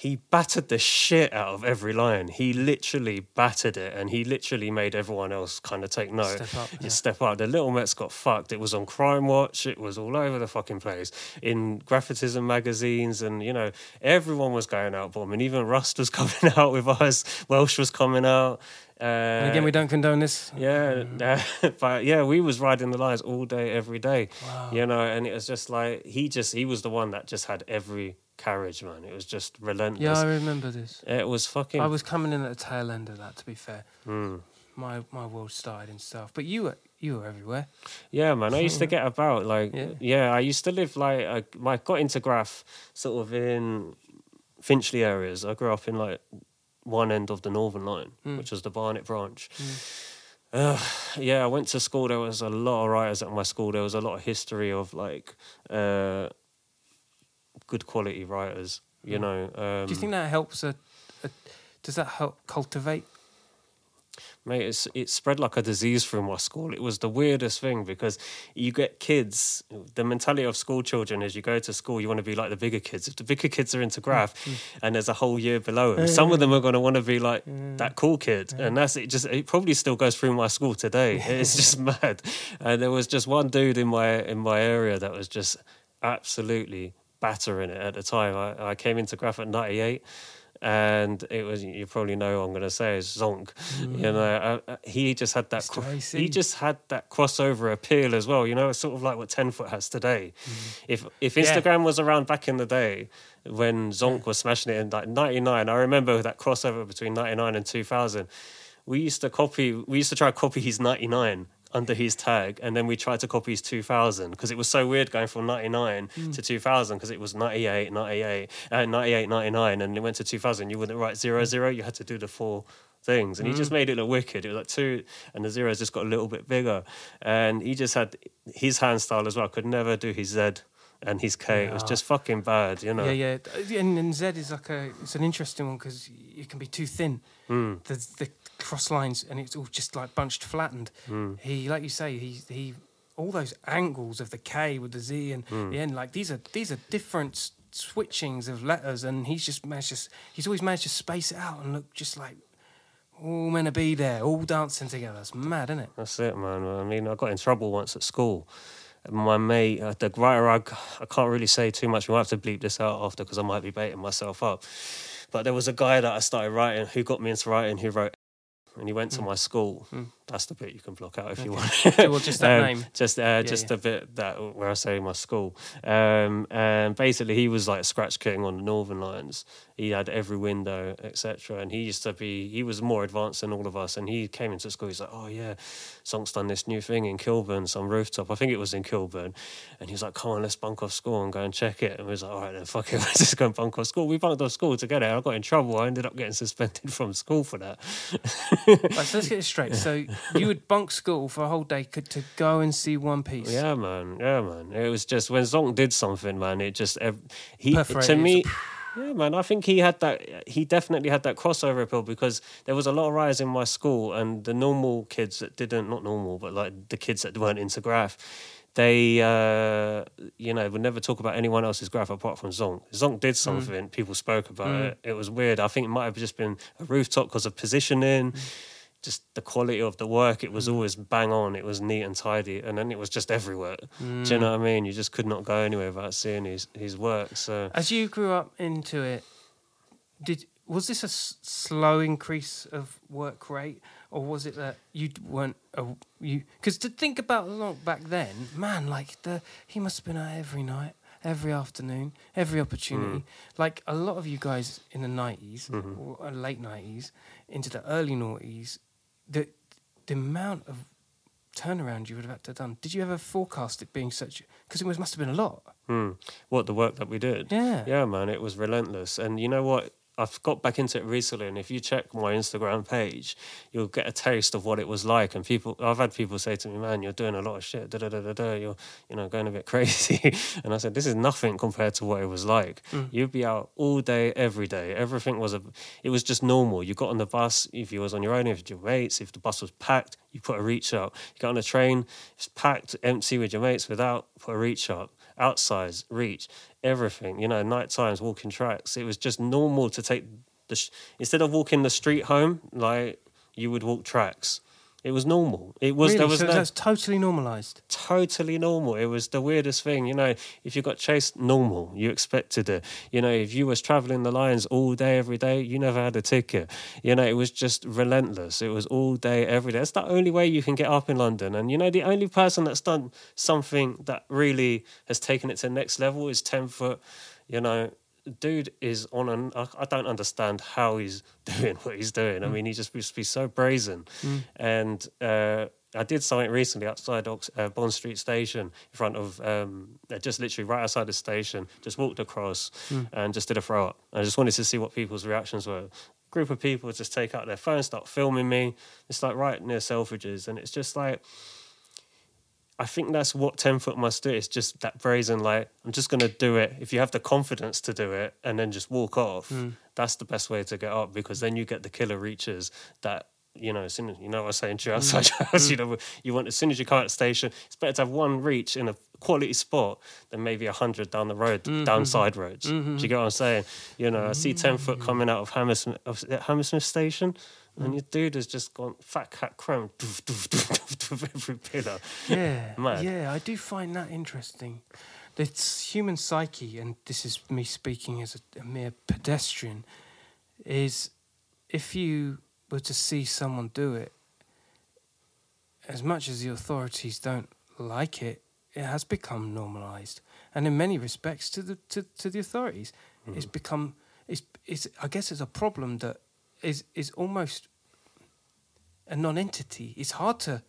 Speaker 1: He battered the shit out of every lion. He literally battered it, and he literally made everyone else kind of take note.
Speaker 2: Step up, yeah.
Speaker 1: step up. The Little Mets got fucked. It was on Crime Watch. It was all over the fucking place. In Graphotism magazines, and you know, everyone was going out bombing. Even Rust was coming out with us. Welsh was coming out. Uh,
Speaker 2: And again, we don't condone this.
Speaker 1: yeah, uh, but yeah, we was riding the lines all day, every day.
Speaker 2: Wow.
Speaker 1: You know, and it was just like he just he was the one that just had every carriage, man. It was just relentless.
Speaker 2: Yeah, I remember this.
Speaker 1: it was fucking.
Speaker 2: I was coming in at the tail end of that. To be fair,
Speaker 1: Hmm.
Speaker 2: my my world started and stuff. But you were you were everywhere.
Speaker 1: Yeah, man. I used to get about like
Speaker 2: Yeah.
Speaker 1: yeah. I used to live like I, I got into graph sort of in Finchley areas. I grew up in like one end of the Northern Line,
Speaker 2: Hmm.
Speaker 1: which was the Barnet branch. Uh, yeah, I went to school. There was a lot of writers at my school. There was a lot of history of like uh, good quality writers. You mm. know, um.
Speaker 2: Do you think that helps? A, a, does that help cultivate?
Speaker 1: Mate, it's, it spread like a disease through my school. It was the weirdest thing because you get kids. The mentality of school children is you go to school, you want to be like the bigger kids. If the bigger kids are into mm, graph mm. and there's a whole year below them, some of them are going to want to be like that cool kid. And that's it. Just it probably still goes through my school today. It's just mad. And there was just one dude in my in my area that was just absolutely battering it at the time. I, I came into graph at 98 and it was you probably know what I'm going to say is Zonk. You know, uh, uh, he just had that. Cro- he just had that crossover appeal as well. You know, it's sort of like what Ten Foot has today. If if
Speaker 2: Yeah.
Speaker 1: Instagram was around back in the day when Zonk was smashing it in like '99, I remember that crossover between '99 and 2000. We used to copy. We used to try to copy his '99 under his tag and then we tried to copy his 2000 because it was so weird going from 99 to 2000 because it was 98 98 uh, 98 99 and it went to 2000 you wouldn't write zero zero. You had to do the four things and he just made it look wicked. It was like two and the zeros just got a little bit bigger. And he just had his hand style as well. Could never do his z and his k. It was just fucking bad you know?
Speaker 2: Yeah, yeah. And, and Z is like a it's an interesting one because it can be too thin.
Speaker 1: Hmm.
Speaker 2: The the cross lines and it's all just like bunched, flattened.
Speaker 1: Hmm.
Speaker 2: He, like you say, he he all those angles of the K with the Z and
Speaker 1: Hmm.
Speaker 2: the N, like these are these are different switchings of letters, and he's just managed to he's always managed to space it out and look just like all meant to be there, all dancing together. It's mad, isn't it?
Speaker 1: That's it, man. I mean, I got in trouble once at school. My mate, uh, the writer, I, I can't really say too much. We'll have to bleep this out after because I might be baiting myself up. But there was a guy that I started writing who got me into writing who wrote, and he went to hmm. my school. Hmm. That's the bit you can block out if you want.
Speaker 2: Well, just that
Speaker 1: Um,
Speaker 2: name.
Speaker 1: Just, uh, just
Speaker 2: yeah.
Speaker 1: a bit that where I say my school. Um, and basically, he was like scratch kitting on the Northern Lions. He had every window, etc. And he used to be. He was more advanced than all of us. And he came into school. He's like, "Oh yeah, Zonk's done this new thing in Kilburn, some rooftop. I think it was in Kilburn." And he was like, "Come on, let's bunk off school and go and check it." And we was like, "All right, then fuck it, let's just go and bunk off school." We bunked off school together. I got in trouble. I ended up getting suspended from school for that.
Speaker 2: Right, so let's get it straight. So you would bunk school for a whole day could, to go and see One Piece.
Speaker 1: Yeah, man. Yeah, man. It was just when Zonk did something, man. It just he to me. Yeah, man. I think he had that. He definitely had that crossover appeal because there was a lot of writers in my school, and the normal kids that didn't, not normal, but like the kids that weren't into graph, they, uh, you know, would never talk about anyone else's graph apart from Zonk. Zonk did mm. something, people spoke about mm. it. It was weird. I think it might have just been a rooftop because of positioning. Mm. Just the quality of the work, it was always bang on. It was neat and tidy, and then it was just everywhere. Do you know what I mean? You just could not go anywhere without seeing his his work. So
Speaker 2: As you grew up into it, did was this a s- slow increase of work rate, or was it that you weren't uh, you? Because to think about long back then, man, like the he must have been out every night, every afternoon, every opportunity. Like a lot of you guys in the 90s or uh, late nineties into the early noughties, the the amount of turnaround you would have had to have done. Did you ever forecast it being such? Because it was, must have been a lot.
Speaker 1: Hmm. What the work that we did?
Speaker 2: Yeah.
Speaker 1: Yeah, man, it was relentless. And you know what? I've got back into it recently, and if you check my Instagram page, you'll get a taste of what it was like. And people, I've had people say to me, "Man, you're doing a lot of shit. Da da da da da. You're, you know, going a bit crazy." and I said, "This is nothing compared to what it was like. Hmm. You'd be out all day, every day. Everything was a, it was just normal. You got on the bus if you was on your own, if your mates, if the bus was packed, you put a reach out. You got on a train, it's packed, empty with your mates, without put a reach out. Outside, reach, everything. You know, night times, walking tracks. It was just normal to take the sh- instead of walking the street home, like you would walk tracks. It was normal. It was
Speaker 2: really?
Speaker 1: there was
Speaker 2: so
Speaker 1: no,
Speaker 2: that's totally normalised.
Speaker 1: totally normal. It was the weirdest thing. You know, if you got chased, normal. You expected it. You know, if you was traveling the lines all day, every day, you never had a ticket. You know, it was just relentless. It was all day, every day. That's the only way you can get up in London. And you know, the only person that's done something that really has taken it to the next level is ten foot. You know. Dude is on an. I don't understand how he's doing what he's doing. I mean, he just must be so brazen. And uh, I did something recently outside Ox- uh, Bond Street Station in front of, um, uh, just literally right outside the station, just walked across and just did a throw up. I just wanted to see what people's reactions were. Group of people just take out their phones, start filming me. It's like right near Selfridges. And it's just like, I think that's what 10 foot must do. It's just that brazen, like, I'm just going to do it. If you have the confidence to do it and then just walk off, hmm. that's the best way to get up because then you get the killer reaches that, you know, as soon as, you know what I'm saying to you hmm. outside your house, you know, you want, as soon as you come out of the station, it's better to have one reach in a quality spot than maybe a 100 down the road, down side roads. Do you mm-hmm. get what I'm saying? You know, I see 10 foot coming out of Hammersmith, of Hammersmith Station. And your dude has just gone fat cat chrome doof, doof, doof, doof, every pillar.
Speaker 2: Yeah, yeah, I do find that interesting. The s- human psyche, and this is me speaking as a, a mere pedestrian, is if you were to see someone do it, as much as the authorities don't like it, it has become normalised, and in many respects, to the to, to the authorities, it's mm. become it's it's I guess it's a problem that is is almost a non-entity. It's hard to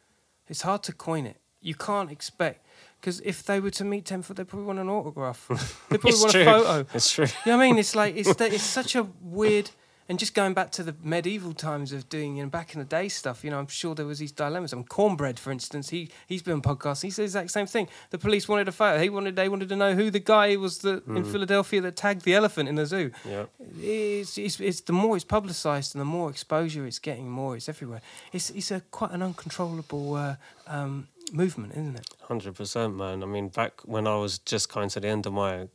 Speaker 2: it's hard to coin it. You can't expect because if they were to meet ten foot, they probably want an autograph. They probably
Speaker 1: It's
Speaker 2: want
Speaker 1: true.
Speaker 2: a photo.
Speaker 1: It's true.
Speaker 2: You know what I mean? It's like it's it's such a weird. And just going back to the medieval times of doing, you know, back in the day stuff, you know, I'm sure there was these dilemmas. I mean, Cornbread, for instance, he he's been on podcasts. He says the exact same thing. The police wanted a photo. He wanted they wanted to know who the guy was that in Philadelphia that tagged the elephant in the zoo.
Speaker 1: Yeah.
Speaker 2: It's, it's, it's the more it's publicised and the more exposure it's getting, more it's everywhere. It's it's a quite an uncontrollable uh, um, movement, isn't it?
Speaker 1: Hundred percent, man. I mean, back when I was just coming to the end of my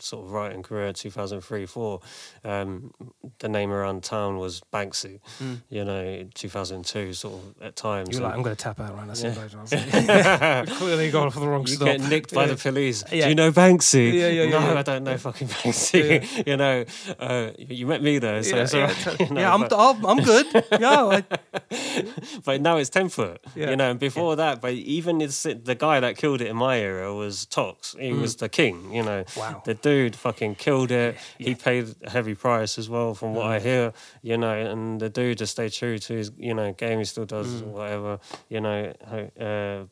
Speaker 1: sort of writing career, two thousand three, four, um, the name around town was Banksy. You know, two thousand two, sort of at times.
Speaker 2: You're like, I'm going to tap out right now. Yeah. Clearly gone for the wrong
Speaker 1: you
Speaker 2: stop.
Speaker 1: get nicked by
Speaker 2: Yeah.
Speaker 1: the police.
Speaker 2: Yeah.
Speaker 1: Do you know Banksy?
Speaker 2: Yeah, yeah, yeah,
Speaker 1: No. I don't know fucking Banksy. you know, uh, you met me though, so
Speaker 2: Yeah,
Speaker 1: it's
Speaker 2: yeah,
Speaker 1: alright. you know,
Speaker 2: yeah, I'm,
Speaker 1: but-
Speaker 2: I'm, I'm good. Yeah, I,
Speaker 1: but now it's 10 foot
Speaker 2: Yeah.
Speaker 1: you know and before that but even it's, the guy that killed it in my era was tox he was the king you know
Speaker 2: Mm. Wow.
Speaker 1: the dude fucking killed it he paid a heavy price as well from what
Speaker 2: Mm.
Speaker 1: i hear you know and the dude just stayed true to his you know game he still does
Speaker 2: Mm.
Speaker 1: whatever you know uh,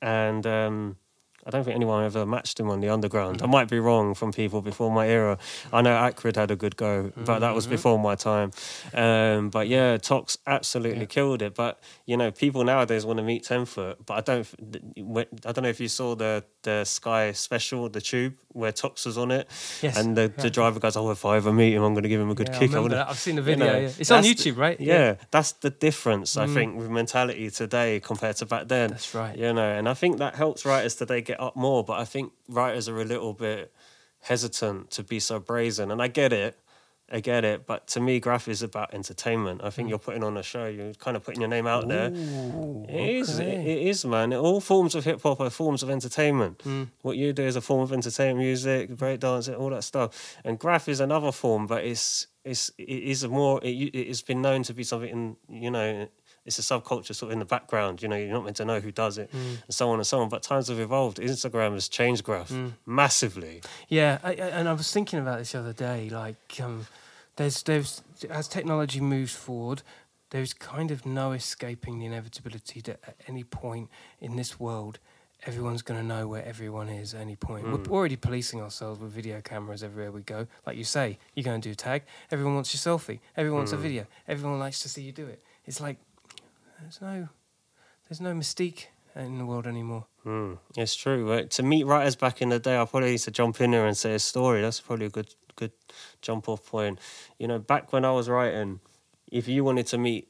Speaker 1: and um I don't think anyone ever matched him on the underground. I might be wrong from people before my era. I know Akrid had a good go, but that was before my time. Um, but yeah, Tox absolutely killed it. But you know, people nowadays want to meet Ten Foot, but I don't. I don't know if you saw the the Sky special, the Tube, where Tox was on it,
Speaker 2: Yes,
Speaker 1: and the,
Speaker 2: yeah.
Speaker 1: the driver goes, "Oh, if I ever meet him, I'm going to give him a good
Speaker 2: Yeah,
Speaker 1: kick." I
Speaker 2: remember
Speaker 1: wanna-"
Speaker 2: that. I've seen the
Speaker 1: You
Speaker 2: video,
Speaker 1: know,
Speaker 2: yeah. It's on YouTube, right?
Speaker 1: Yeah,
Speaker 2: Yeah. Mm.
Speaker 1: that's the difference. I think with mentality today compared to back then.
Speaker 2: That's right.
Speaker 1: You know, and I think that helps writers today get up more. But I think writers are a little bit hesitant to be so brazen, and I get it. I get it, but to me, graph is about entertainment. I
Speaker 2: Mm.
Speaker 1: think you're putting on a show. You're kind of putting your name out there.
Speaker 2: Ooh,
Speaker 1: It is. It,
Speaker 2: okay.
Speaker 1: it is, man. All forms of hip hop are forms of entertainment.
Speaker 2: Mm.
Speaker 1: What you do is a form of entertainment, music, breakdance, all that stuff. And graph is another form, but it's it's it is a more it, it's been known to be something in you know it's a subculture sort of in the background you know you're not meant to know who does it
Speaker 2: Mm.
Speaker 1: and so on and so on but times have evolved instagram has changed graph
Speaker 2: Mm.
Speaker 1: massively
Speaker 2: Yeah, I, I, and I was thinking about this the other day. Like, um, there's, there's, as technology moves forward, there's kind of no escaping the inevitability that at any point in this world, everyone's going to know where everyone is at any point.
Speaker 1: Mm.
Speaker 2: We're already policing ourselves with video cameras everywhere we go. Like you say, you go and do a tag, everyone wants your selfie, everyone wants a
Speaker 1: Mm.
Speaker 2: video, everyone likes to see you do it. It's like there's no, there's no mystique in the world anymore.
Speaker 1: Mm, it's true. But to meet writers back in the day, I probably used to jump in there and say a story. That's probably a good good jump off point. You know, back when I was writing, if you wanted to meet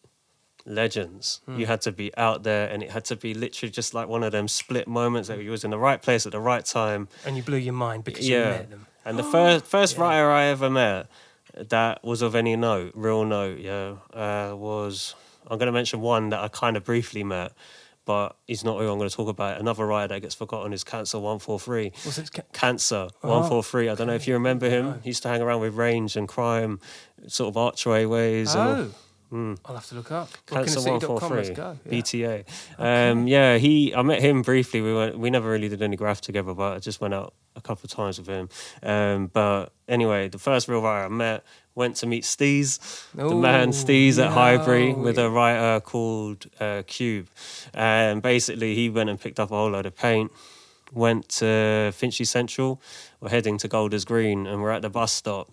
Speaker 1: legends,
Speaker 2: Hmm.
Speaker 1: you had to be out there, and it had to be literally just like one of them split moments that you was in the right place at the right time.
Speaker 2: And you blew your mind because you
Speaker 1: Yeah.
Speaker 2: met them.
Speaker 1: And the first first writer I ever met that was of any note, real note, yeah, uh, was I'm going to mention one that I kind of briefly met, but he's not who I'm going to talk about. Another writer that gets forgotten is Cancer One Four Three.
Speaker 2: Was it ca-
Speaker 1: Cancer
Speaker 2: Oh,
Speaker 1: One Four Three. I don't know if you remember him.
Speaker 2: No.
Speaker 1: He used to hang around with Range and Crime, sort of archway ways. and
Speaker 2: Oh,
Speaker 1: Mm.
Speaker 2: I'll have to look up.
Speaker 1: Cancer one four three.
Speaker 2: go. Yeah.
Speaker 1: BTA. Um, yeah, he. I met him briefly. We went. We never really did any graph together, but I just went out a couple of times with him. Um, but anyway, the first real writer I met went to meet Steez, the man
Speaker 2: Ooh,
Speaker 1: Steez at Highbury, with a writer called uh, Cube, and basically he went and picked up a whole load of paint. Went to Finchley Central. We're heading to Golders Green, and we're at the bus stop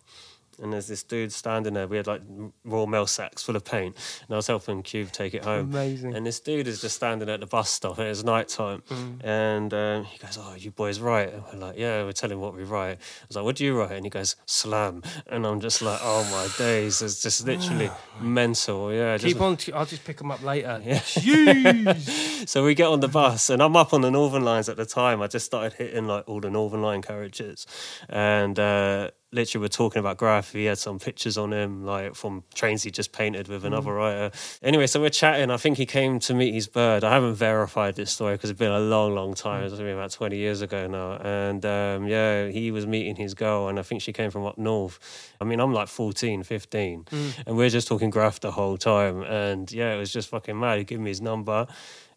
Speaker 1: and there's this dude standing there. We had like raw mail sacks full of paint, and I was helping Cube take it home.
Speaker 2: Amazing.
Speaker 1: And this dude is just standing at the bus stop. It was night time,
Speaker 2: Mm.
Speaker 1: and um, he goes, "Oh, you boys write?" And we're like, "Yeah." We're telling what we write. I was like, "What do you write?" And he goes, "Slam." And I'm just like, "Oh my days!" It's just literally mental. Yeah. just-
Speaker 2: Keep on. T- I'll just pick them up later.
Speaker 1: Yeah. So we get on the bus, and I'm up on the Northern Lines at the time. I just started hitting like all the Northern Line carriages, and uh, literally we're talking about Graph. He had some pictures on him, like from trains he just painted with another writer. Anyway, so we're chatting. I think he came to meet his bird. I haven't verified this story because it's been a long, long time. It's been about 20 years ago now, and um, yeah, he was meeting his girl, and I think she came from up north. I mean, I'm like 14, 15, and we're just talking Graph the whole time, and yeah, it was just fucking mad. He gave me his number.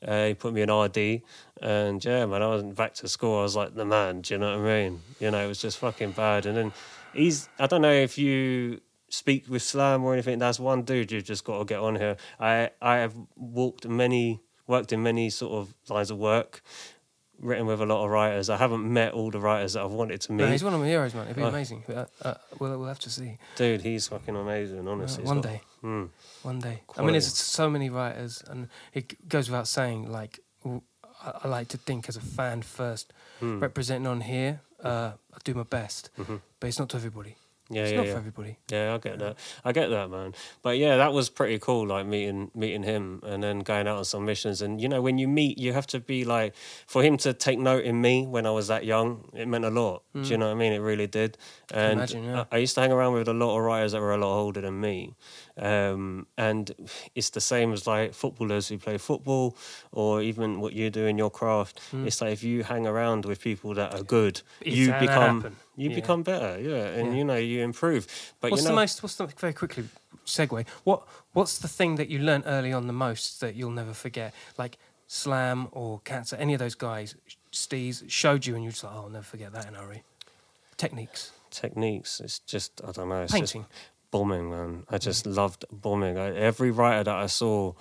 Speaker 1: Uh, he put me in RD, and yeah, man, I wasn't back to school. I was like the man. Do you know what I mean? You know, it was just fucking bad. And then he's, I don't know if you speak with Slam or anything. That's one dude you've just got to get on here. I, I have walked many, worked in many sort of lines of work, written with a lot of writers. I haven't met all the writers that I've wanted to meet.
Speaker 2: no, he's one of my heroes, man. It'd be
Speaker 1: Oh.
Speaker 2: amazing. Uh, uh, we'll, we'll have to see.
Speaker 1: Dude, he's fucking amazing. Honestly,
Speaker 2: Uh, one
Speaker 1: got-
Speaker 2: day.
Speaker 1: Mm.
Speaker 2: One day. I mean, there's so many writers, and it goes without saying. Like, I like to think as a fan first,
Speaker 1: Hmm.
Speaker 2: representing on here. Uh, I do my best, but it's not to everybody.
Speaker 1: Yeah,
Speaker 2: it's
Speaker 1: yeah,
Speaker 2: not
Speaker 1: yeah.
Speaker 2: for everybody.
Speaker 1: Yeah, I get that. I get that, man. But yeah, that was pretty cool. Like meeting meeting him and then going out on some missions. And you know, when you meet, you have to be like, for him to take note in me when I was that young, it meant a lot. Do you know what I mean? It really did. And
Speaker 2: imagine, yeah.
Speaker 1: I, I used to hang around with a lot of writers that were a lot older than me. Um, and it's the same as like footballers who play football, or even what you do in your craft. It's like if you hang around with people that are good,
Speaker 2: It's
Speaker 1: you become. You
Speaker 2: Yeah.
Speaker 1: become better. Yeah, and
Speaker 2: Yeah.
Speaker 1: you know you improve. But
Speaker 2: what's
Speaker 1: you know,
Speaker 2: the most? What's the very quickly segue? What What's the thing that you learnt early on the most that you'll never forget? Like Slam or Cancer, any of those guys, Steez showed you, and you're just like, oh, I'll never forget that in a hurry. Techniques,
Speaker 1: techniques. It's just I don't know. It's
Speaker 2: painting.
Speaker 1: just bombing, man. I just loved bombing. I, every writer that I saw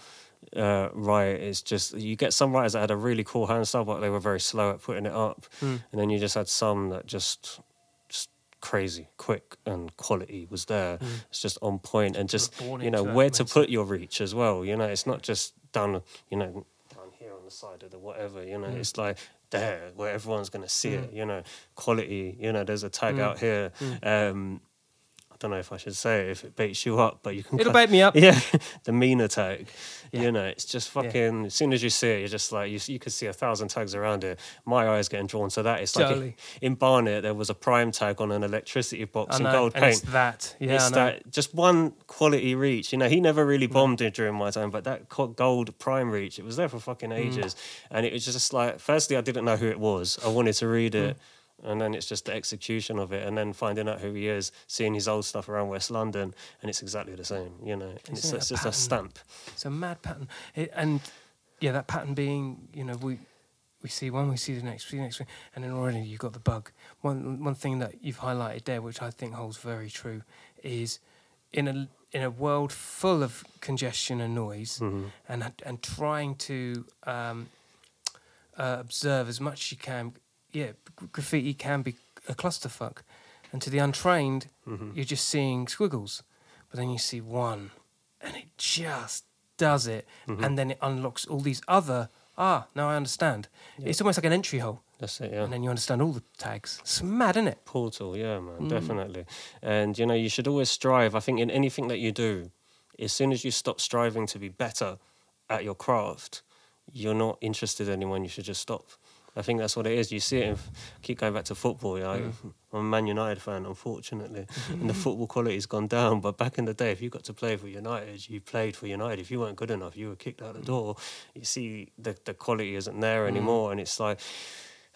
Speaker 1: uh, write, it's just you get some writers that had a really cool hand style, but they were very slow at putting it up,
Speaker 2: Hmm.
Speaker 1: and then you just had some that just crazy, quick, and quality was there. It's just on point, and just you know where to put your reach as well. You know, it's not just down, you know, down here on the side of the whatever. You know, it's like there where everyone's gonna see it. You know, quality. You know, there's a tag out here. Um, I don't know if I should say it if it beats you up, but you can.
Speaker 2: It'll
Speaker 1: cut-
Speaker 2: bait me up.
Speaker 1: Yeah, the Mina tag.
Speaker 2: Yeah.
Speaker 1: You know, it's just fucking. As soon as you see it, you're just like you. You could see a thousand tags around it. My eyes getting drawn to that. It's like
Speaker 2: Totally.
Speaker 1: in Barnet there was a prime tag on an electricity box in gold
Speaker 2: and
Speaker 1: paint.
Speaker 2: it's that. Yeah,
Speaker 1: it's that just one quality reach. You know, he never really bombed it during my time, but that gold prime reach, it was there for fucking
Speaker 2: Mm.
Speaker 1: ages. And it was just like, firstly, I didn't know who it was. I wanted to read
Speaker 2: Mm.
Speaker 1: And then it's just the execution of it, and then finding out who he is, seeing his old stuff around West London, and it's exactly the same, you know. And it's,
Speaker 2: Isn't it
Speaker 1: it's
Speaker 2: a
Speaker 1: just a stamp.
Speaker 2: It's a mad pattern, it, and yeah, that pattern being, you know, we we see one, we see the next, we see the next, one, and then already you've got the bug. One one thing that you've highlighted there, which I think holds very true, is in a in a world full of congestion and noise,
Speaker 1: Mm-hmm.
Speaker 2: and and trying to um, uh, observe as much as you can. Yeah, graffiti can be a clusterfuck, and to the untrained,
Speaker 1: Mm-hmm.
Speaker 2: you're just seeing squiggles, but then you see one, and it just does it,
Speaker 1: Mm-hmm.
Speaker 2: and then it unlocks all these other. Ah, now I understand. It's almost like an entry hole,
Speaker 1: That's it, yeah.
Speaker 2: and then you understand all the tags. It's mad, isn't it?
Speaker 1: portal yeah man
Speaker 2: Mm.
Speaker 1: definitely and you know you should always strive i think in anything that you do as soon as you stop striving to be better at your craft you're not interested anymore you should just stop i think that's what it is you see it in, keep going back to football you know,
Speaker 2: Mm.
Speaker 1: i'm a man united fan unfortunately and the football quality's gone down but back in the day if you got to play for united you played for united if you weren't good enough you were kicked out the door you see the, the quality isn't there anymore and it's like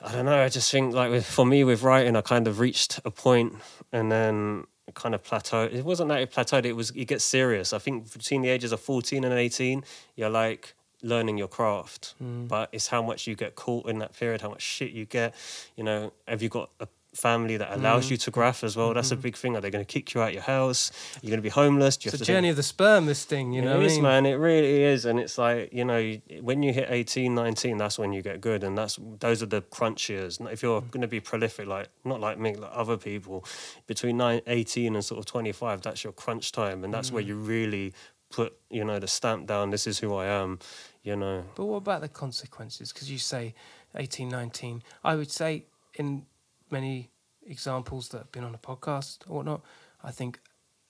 Speaker 1: I don't know. I just think like with, for me with writing, I kind of reached a point and then kind of plateaued. It wasn't that it plateaued. It was it gets serious. I think between the ages of fourteen and eighteen, you're like learning your craft, but it's how much you get caught in that period, how much shit you get. You know, have you got a family that allows you to graph as well? That's a big thing. Are they going to kick you out your house? You're going to be homeless.
Speaker 2: It's a
Speaker 1: have to then-
Speaker 2: journey of the sperm. This thing, you know.
Speaker 1: it
Speaker 2: what I mean?
Speaker 1: man. It really is. And it's like, you know, when you hit 18, 19, that's when you get good. And that's those are the crunch years. If you're
Speaker 2: Mm.
Speaker 1: going to be prolific, like, not like me, like other people, between nine, 18 and sort of 25, that's your crunch time. And that's where
Speaker 2: Mm.
Speaker 1: you really put, you know, the stamp down. This is who I am, you know.
Speaker 2: But what about the consequences? Because you say 18, 19. I would say in many examples that have been on the podcast or whatnot, I think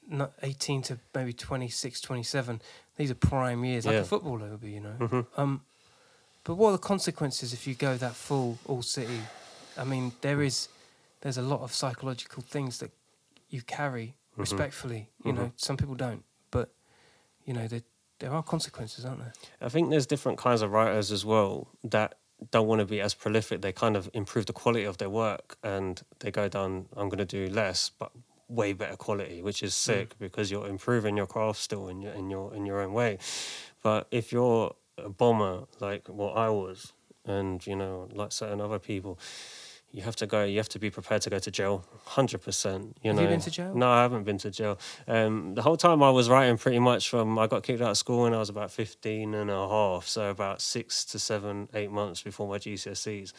Speaker 2: not 18 to maybe 26, 27, these are prime years, like a footballer would be, you know.
Speaker 1: Mhm.
Speaker 2: Um, but what are the consequences if you go that full all city? I mean, there is, there's a lot of psychological things that you carry
Speaker 1: Mm-hmm.
Speaker 2: respectfully. You know, some people don't, but you know, there, there are consequences, aren't there?
Speaker 1: I think there's different kinds of writers as well that don't want to be as prolific. They kind of improve the quality of their work and they go down, I'm going to do less, but way better quality, which is hmm. sick because you're improving your craft still in your, in your, in your own way. But if you're a bomber like what I was, and you know, like certain other people, you have to go. You have to be prepared to go to jail, hundred percent. You
Speaker 2: Have
Speaker 1: know.
Speaker 2: you been to jail?
Speaker 1: No, I haven't been to jail. Um, the whole time I was writing, pretty much from I got kicked out of school when I was about 15 and a half, so about six to seven, eight months before my GCSEs.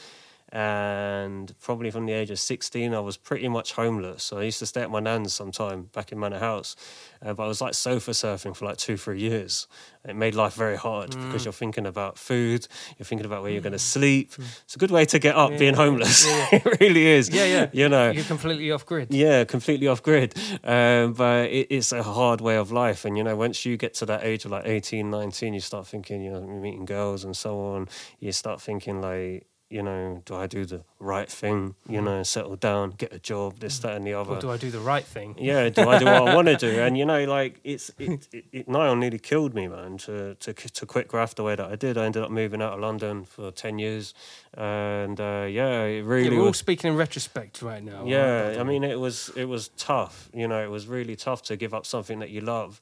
Speaker 1: And probably from the age of 16, I was pretty much homeless. So I used to stay at my nan's sometime back in Manor House. Uh, but I was like sofa surfing for like two, three years. It made life very hard
Speaker 2: Mm.
Speaker 1: because you're thinking about food, you're thinking about where you're going to sleep. It's a good way to get up being homeless. it really is.
Speaker 2: Yeah, yeah.
Speaker 1: You know,
Speaker 2: You're completely off grid.
Speaker 1: yeah, completely off grid. Um, but it, it's a hard way of life. And, you know, once you get to that age of like 18, 19, you start thinking, you know, you're meeting girls and so on. You start thinking, like, you know, do I do the right thing? You know, settle down, get a job, this, that, and the other.
Speaker 2: Or do I do the right thing?
Speaker 1: yeah, do I do what I want to do? And you know, like it's it, it, it on nearly killed me, man. To to to quit graft the way that I did, I ended up moving out of London for ten years, and uh, yeah, it
Speaker 2: Yeah,
Speaker 1: really
Speaker 2: we're all speaking in retrospect right now.
Speaker 1: Yeah,
Speaker 2: we?
Speaker 1: I mean, it was it was tough. You know, it was really tough to give up something that you love,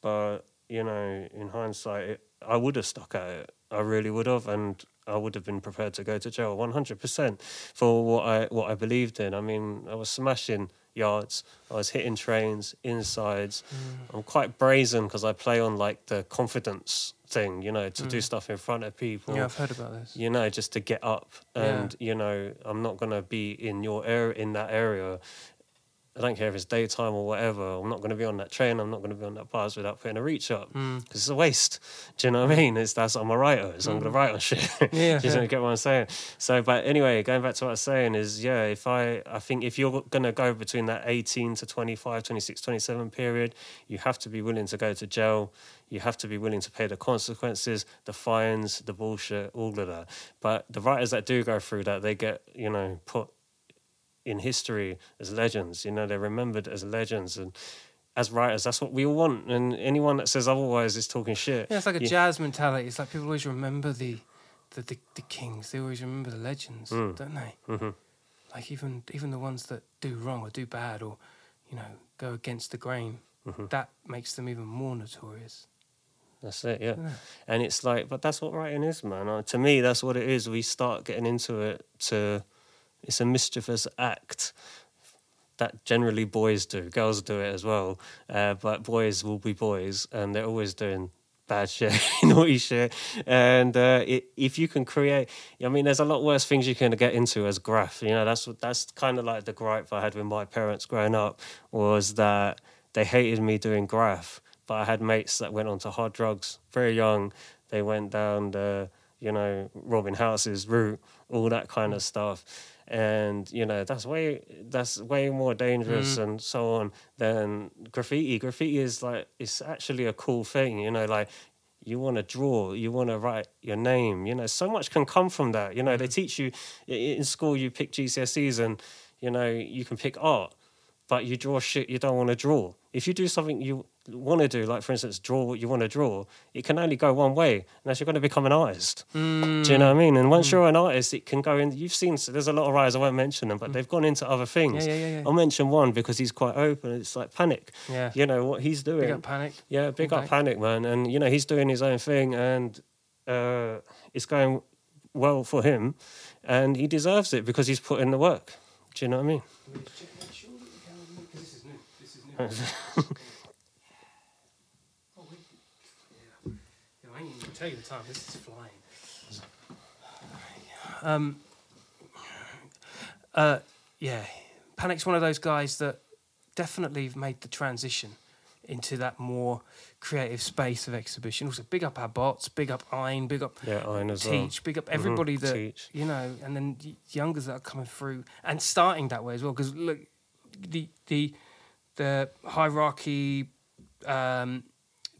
Speaker 1: but you know, in hindsight, it, I would have stuck at it. I really would have, and I would have been prepared to go to jail one hundred percent for what I what I believed in. I mean, I was smashing yards, I was hitting trains, insides. Mm. I'm quite brazen because I play on like the confidence thing, you know, to do mm. stuff in front of people
Speaker 2: yeah, I've heard about this.
Speaker 1: you know, just to get up.
Speaker 2: Yeah.
Speaker 1: And you know, I'm not gonna be in your area in that area. I don't care if it's daytime or whatever. I'm not going to be on that train. I'm not going to be on that bus without putting a reach up because
Speaker 2: Mm.
Speaker 1: it's a waste. Do you know what I mean? It's that's I'm a writer, so I'm going to write on shit.
Speaker 2: Yeah,
Speaker 1: Do you
Speaker 2: yeah.
Speaker 1: get what I'm saying? So, but anyway, going back to what I was saying is, yeah, if I, I think if you're going to go between that 18 to 25, 26, 27 period, you have to be willing to go to jail. You have to be willing to pay the consequences, the fines, the bullshit, all of that. But the writers that do go through that, they get, you know, put in history as legends. You know, they're remembered as legends. And as writers, that's what we all want. And anyone that says otherwise is talking shit.
Speaker 2: Yeah, it's like a jazz mentality. It's like people always remember the, the, the, the kings. They always remember the legends,
Speaker 1: Mm.
Speaker 2: don't they?
Speaker 1: Mhm.
Speaker 2: like even even the ones that do wrong or do bad or you know go against the grain,
Speaker 1: Mm-hmm.
Speaker 2: that makes them even more notorious.
Speaker 1: That's it, yeah. And it's like, but that's what writing is, man. Uh, to me, that's what it is. We start getting into it to, it's a mischievous act that generally boys do. Girls do it as well. Uh, but boys will be boys and they're always doing bad shit, naughty shit. And uh, it, if you can create, I mean, there's a lot worse things you can get into as graph. You know, that's that's kind of like the gripe I had with my parents growing up was that they hated me doing graph, but I had mates that went onto hard drugs very young. They went down the, you know, robbing houses route, all that kind of stuff. And you know that's way that's way more dangerous mm. and so on than graffiti. Graffiti is like it's actually a cool thing, you know. Like you want to draw, you want to write your name. You know, so much can come from that. You know, they mm. teach you in school. You pick GCSEs, and you know you can pick art, but you draw shit you don't want to draw. If you do something you want to do, like for instance, draw what you want to draw, it can only go one way, and that's you're going to become an artist. Mm. Do you know what I mean? And once mm. you're an artist, it can go in. You've seen so there's a lot of writers I won't mention them, but mm. they've gone into other things.
Speaker 2: Yeah, yeah, yeah, yeah.
Speaker 1: I'll mention one because he's quite open. It's like Panic.
Speaker 2: Yeah.
Speaker 1: You know what he's doing.
Speaker 2: Big up panic.
Speaker 1: Yeah, big up Panic, man. And, you know, he's doing his own thing and uh, it's going well for him. And he deserves it because he's put in the work. Do you know what I mean?
Speaker 2: Tell you the time. This is flying. Um. Uh. Yeah. Panic's one of those guys that definitely made the transition into that more creative space of exhibition. Also, big up our bots, big up Ein, big up
Speaker 1: Yeah, Ein as well.
Speaker 2: Teach, big up everybody that
Speaker 1: Teach.
Speaker 2: you know, and then youngers that are coming through and starting that way as well. Because look, the the the hierarchy um,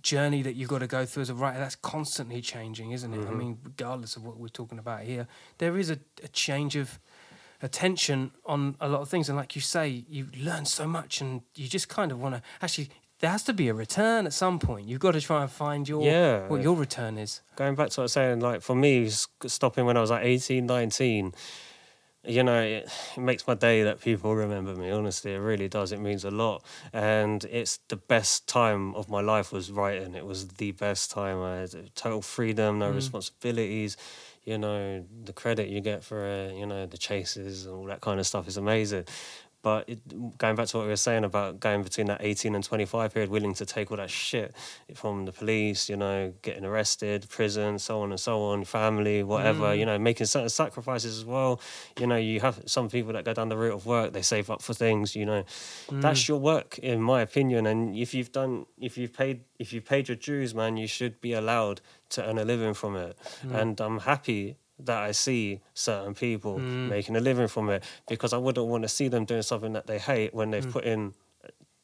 Speaker 2: journey that you've got to go through as a writer that's constantly changing, isn't it? I mean, regardless of what we're talking about here, there is a, a change of attention on a lot of things, and like you say, you learn so much, and you just kind of want to actually. There has to be a return at some point. You've got to try and find your
Speaker 1: Yeah.
Speaker 2: what your return is.
Speaker 1: Going back to what I was saying, like for me, stopping when I was like 18, 19, you know, it, it makes my day that people remember me. Honestly, it really does. It means a lot, and it's the best time of my life was writing. It was the best time. I had total freedom, no mm. responsibilities. You know, the credit you get for it. You know, the chases and all that kind of stuff is amazing. But it, going back to what we were saying about going between that 18 and 25 period, willing to take all that shit from the police, you know, getting arrested, prison, so on and so on, family, whatever, mm. you know, making certain sacrifices as well. You know, you have some people that go down the route of work, they save up for things, you know. That's mm. your work, in my opinion. And if you've done, if you've paid, if you've paid your dues, man, you should be allowed to earn a living from it. Mm. And I'm happy that I see certain people mm. making a living from it because I wouldn't want to see them doing something that they hate when they've mm. put in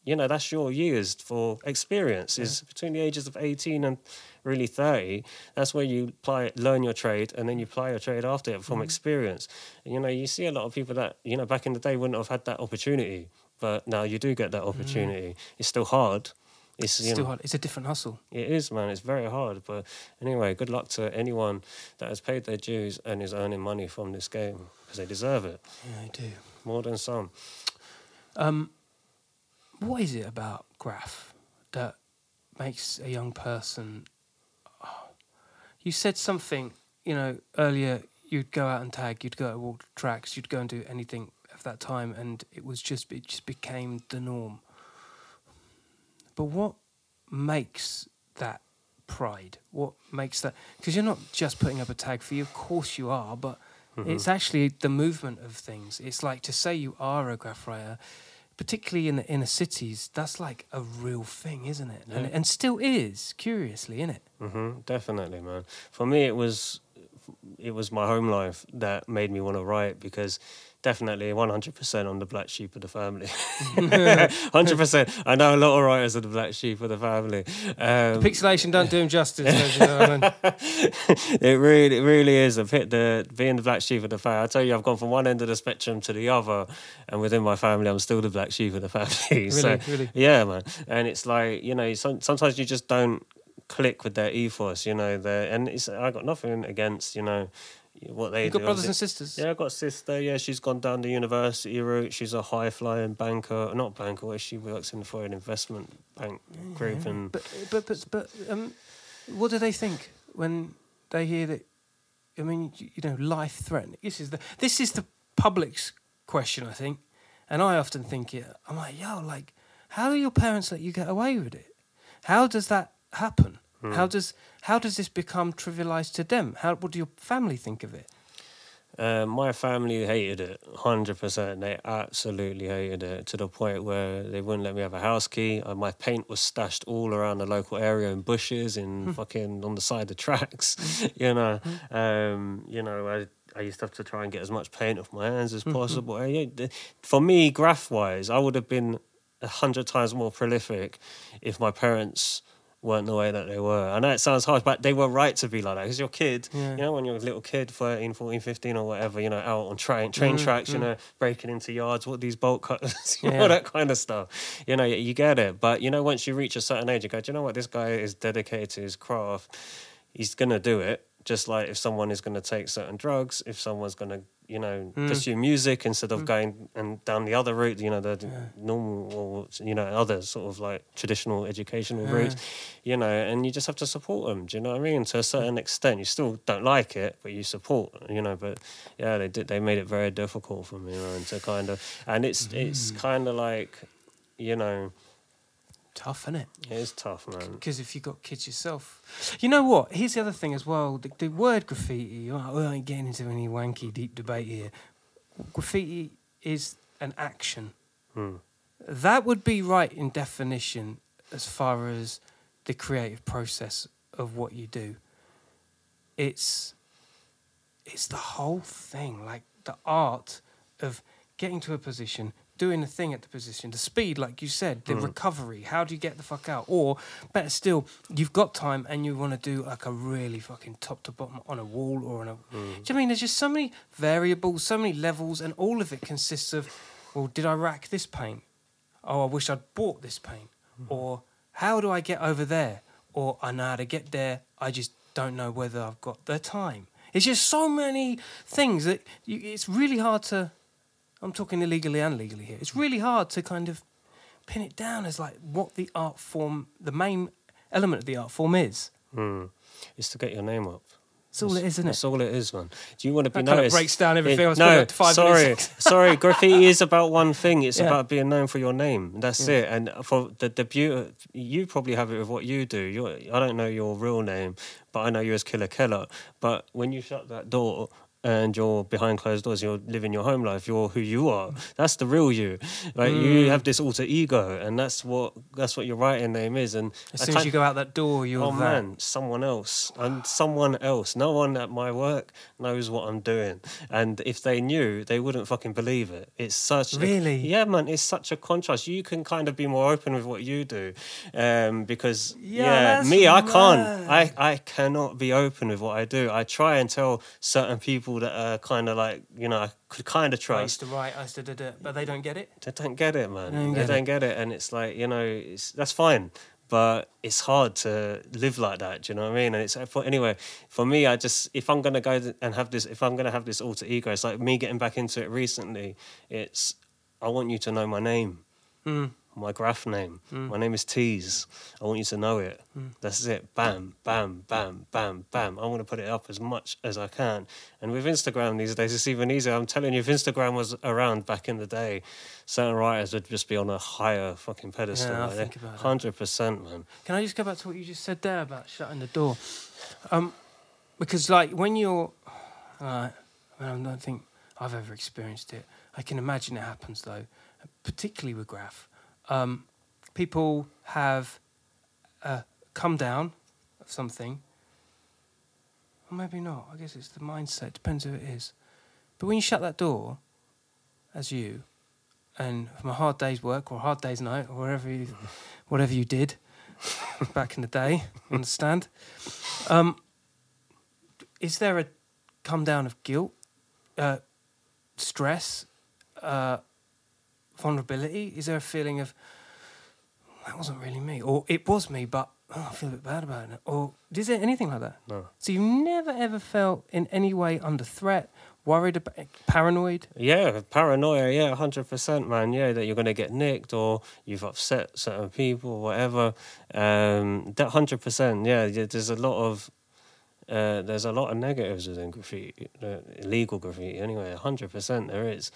Speaker 1: you know that's your years for experience is between the ages of 18 and really 30 that's where you apply learn your trade and then you apply your trade after it from mm. experience. And, you know you see a lot of people that you know back in the day wouldn't have had that opportunity but now you do get that opportunity. It's still hard it's you
Speaker 2: Still
Speaker 1: know,
Speaker 2: hard. It's a different hustle.
Speaker 1: it is, man. It's very hard. But anyway, good luck to anyone that has paid their dues and is earning money from this game because they deserve it
Speaker 2: Yeah, I do.
Speaker 1: more than some.
Speaker 2: Um, what is it about graph that makes a young person? oh, you said something, you know, earlier. You'd go out and tag. You'd go out and walk tracks. You'd go and do anything of that time, and it was just it just became the norm. But what makes that pride? What makes that? Because you're not just putting up a tag for you. Of course you are, but it's actually the movement of things. It's like to say you are a graph writer, particularly in the inner cities. That's like a real thing, isn't it? And, and still is. Curiously, isn't it?
Speaker 1: hmm definitely, man. For me, it was it was my home life that made me want to write because definitely 100% on the black sheep of the family. 100%. I know a lot of writers are the black sheep of the family. Um,
Speaker 2: Pixelation don't do him justice.
Speaker 1: it really, it really is a pit. The being the black sheep of the family. I tell you, I've gone from one end of the spectrum to the other, and within my family, I'm still the black sheep of the family. so,
Speaker 2: Really? Really?
Speaker 1: yeah, man. And it's like you know, some, sometimes you just don't click with their ethos. You know, their and it's I got nothing against you know. what they
Speaker 2: You've got
Speaker 1: do.
Speaker 2: brothers and sisters.
Speaker 1: Yeah, I've got a sister. Yeah, she's gone down the university route. She's a high flying banker, not banker. where She works in for an investment bank group, and
Speaker 2: But but but but um, what do they think when they hear that? I mean, you, you know, life threatening. This is the this is the public's question, I think, and I often think it. I'm like, yo, like, how do your parents let you get away with it? How does that happen?
Speaker 1: Hmm.
Speaker 2: How does how does this become trivialized to them? How what do your family think of it?
Speaker 1: Um, my family hated it, hundred percent. They absolutely hated it to the point where they wouldn't let me have a house key. Uh, my paint was stashed all around the local area in bushes, in fucking on the side of tracks. you know, um, you know, I I used to have to try and get as much paint off my hands as possible. Uh, For me, graph wise, I would have been a hundred times more prolific if my parents weren't the way that they were. I know it sounds harsh, but they were right to be like that because your kid,
Speaker 2: Yeah.
Speaker 1: you know, when you're a little kid, 13, 14, 15 or whatever, you know, out on train, train tracks, you mm. know, breaking into yards, what these bolt cutters, you
Speaker 2: Yeah.
Speaker 1: all that kind of stuff. You know, you get it. But, you know, once you reach a certain age, you go, do you know what? This guy is dedicated to his craft. He's going to do it. Just like if someone is going to take certain drugs, if someone's going to, you know, mm. pursue music instead of mm. going and down the other route, you know, the normal or, you know, other sort of like traditional educational routes, you know, and you just have to support them. Do you know what I mean? To a certain extent, you still don't like it, but you support, you know. But yeah, they did. They made it very difficult for me, man, to kind of, and it's it's mm. kind of like, you know,
Speaker 2: Tough, isn't it?
Speaker 1: it is tough, man.
Speaker 2: Because if you've got kids yourself, you know what? Here's the other thing as well. The, the word graffiti. oh, We ain't getting into any wanky deep debate here. Graffiti is an action.
Speaker 1: Hmm.
Speaker 2: That would be right in definition as far as the creative process of what you do. It's it's the whole thing, like the art of getting to a position, doing a thing at the position, the speed, like you said, the hmm. recovery. How do you get the fuck out? Or better still, you've got time and you want to do like a really fucking top to bottom on a wall or on a. Hmm. Do you know I mean? There's just so many variables, so many levels, and all of it consists of, well, did I rack this paint? Oh, I wish I'd bought this paint. Hmm. Or how do I get over there? Or I know how to get there. I just don't know whether I've got the time. It's just so many things that you, it's really hard to. I'm talking illegally and legally here. It's really hard to kind of pin it down as like what the art form, the main element of the art form is.
Speaker 1: Mm. It's to get your name up.
Speaker 2: That's all it is, isn't it?
Speaker 1: That's all it is, man. Do you want to be
Speaker 2: That kind of breaks down everything
Speaker 1: It-. No, sorry, sorry. Graffiti is about one thing. It's
Speaker 2: Yeah.
Speaker 1: about being known for your name. That's it. And for the the beauty, you probably have it with what you do. You're, I don't know your real name, but I know you as Killa Kela. But when you shut that door. And you're behind closed doors. You're living your home life. You're who you are. That's the real you. Like
Speaker 2: Mm.
Speaker 1: you have this alter ego, and that's what that's what your writing name is. And
Speaker 2: As soon as you go out that door, you're
Speaker 1: oh
Speaker 2: that.
Speaker 1: man, someone else. And someone else. No one at my work knows what I'm doing. And if they knew, they wouldn't fucking believe it. It's such a-
Speaker 2: Really?
Speaker 1: yeah, man. It's such a contrast. You can kind of be more open with what you do, um, because
Speaker 2: Yeah,
Speaker 1: yeah, me, I can't.
Speaker 2: mad.
Speaker 1: I I cannot be open with what I do. I try and tell certain people that are kind of like you know I could kind of
Speaker 2: try.
Speaker 1: I
Speaker 2: used to write, I used to do da, but they don't get it.
Speaker 1: they don't get it, man.
Speaker 2: They don't
Speaker 1: They
Speaker 2: get
Speaker 1: don't get it, and it's like you know, it's that's fine, but it's hard to live like that. Do you know what I mean? And it's for anyway. For me, I just if I'm gonna go and have this, if I'm gonna have this alter ego, it's like me getting back into it recently. It's I want you to know my name,
Speaker 2: Mm.
Speaker 1: My graph name. My name is Tease. I want you to know it. That's it. Bam, bam, bam, bam, bam. I want to put it up as much as I can. And with Instagram these days, it's even easier. I'm telling you, if Instagram was around back in the day, certain writers would just be on a higher fucking pedestal.
Speaker 2: Yeah, I
Speaker 1: like,
Speaker 2: think about that.
Speaker 1: Hundred percent, man.
Speaker 2: Can I just go back to what you just said there about shutting the door? Um, because like when you're, uh, I don't think I've ever experienced it. I can imagine it happens though, particularly with graph. Um, people have uh, come down of something, or maybe not. I guess it's the mindset. Depends who it is. But when you shut that door, as you, and from a hard day's work or a hard day's night or wherever you, whatever you did back in the day, understand? Um, is there a come down of guilt, uh, stress, uh, vulnerability? Is there a feeling of that wasn't really me, or it was me, but oh, I feel a bit bad about it. Or is there anything like that?
Speaker 1: No.
Speaker 2: So you've never ever felt in any way under threat, worried about, paranoid?
Speaker 1: Yeah, paranoia. Yeah, hundred percent, man. Yeah, that you're gonna get nicked or you've upset certain people, whatever. Um, that hundred percent. Yeah, yeah, there's a lot of uh, there's a lot of negatives within graffiti, uh, illegal graffiti. Anyway, hundred percent there is,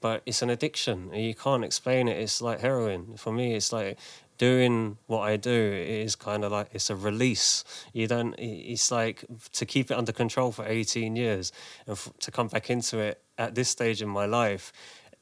Speaker 1: but it's an addiction. You can't explain it. It's like heroin for me. It's like doing what I do is kind of like it's a release. You don't. It's like to keep it under control for eighteen years and f- to come back into it at this stage in my life.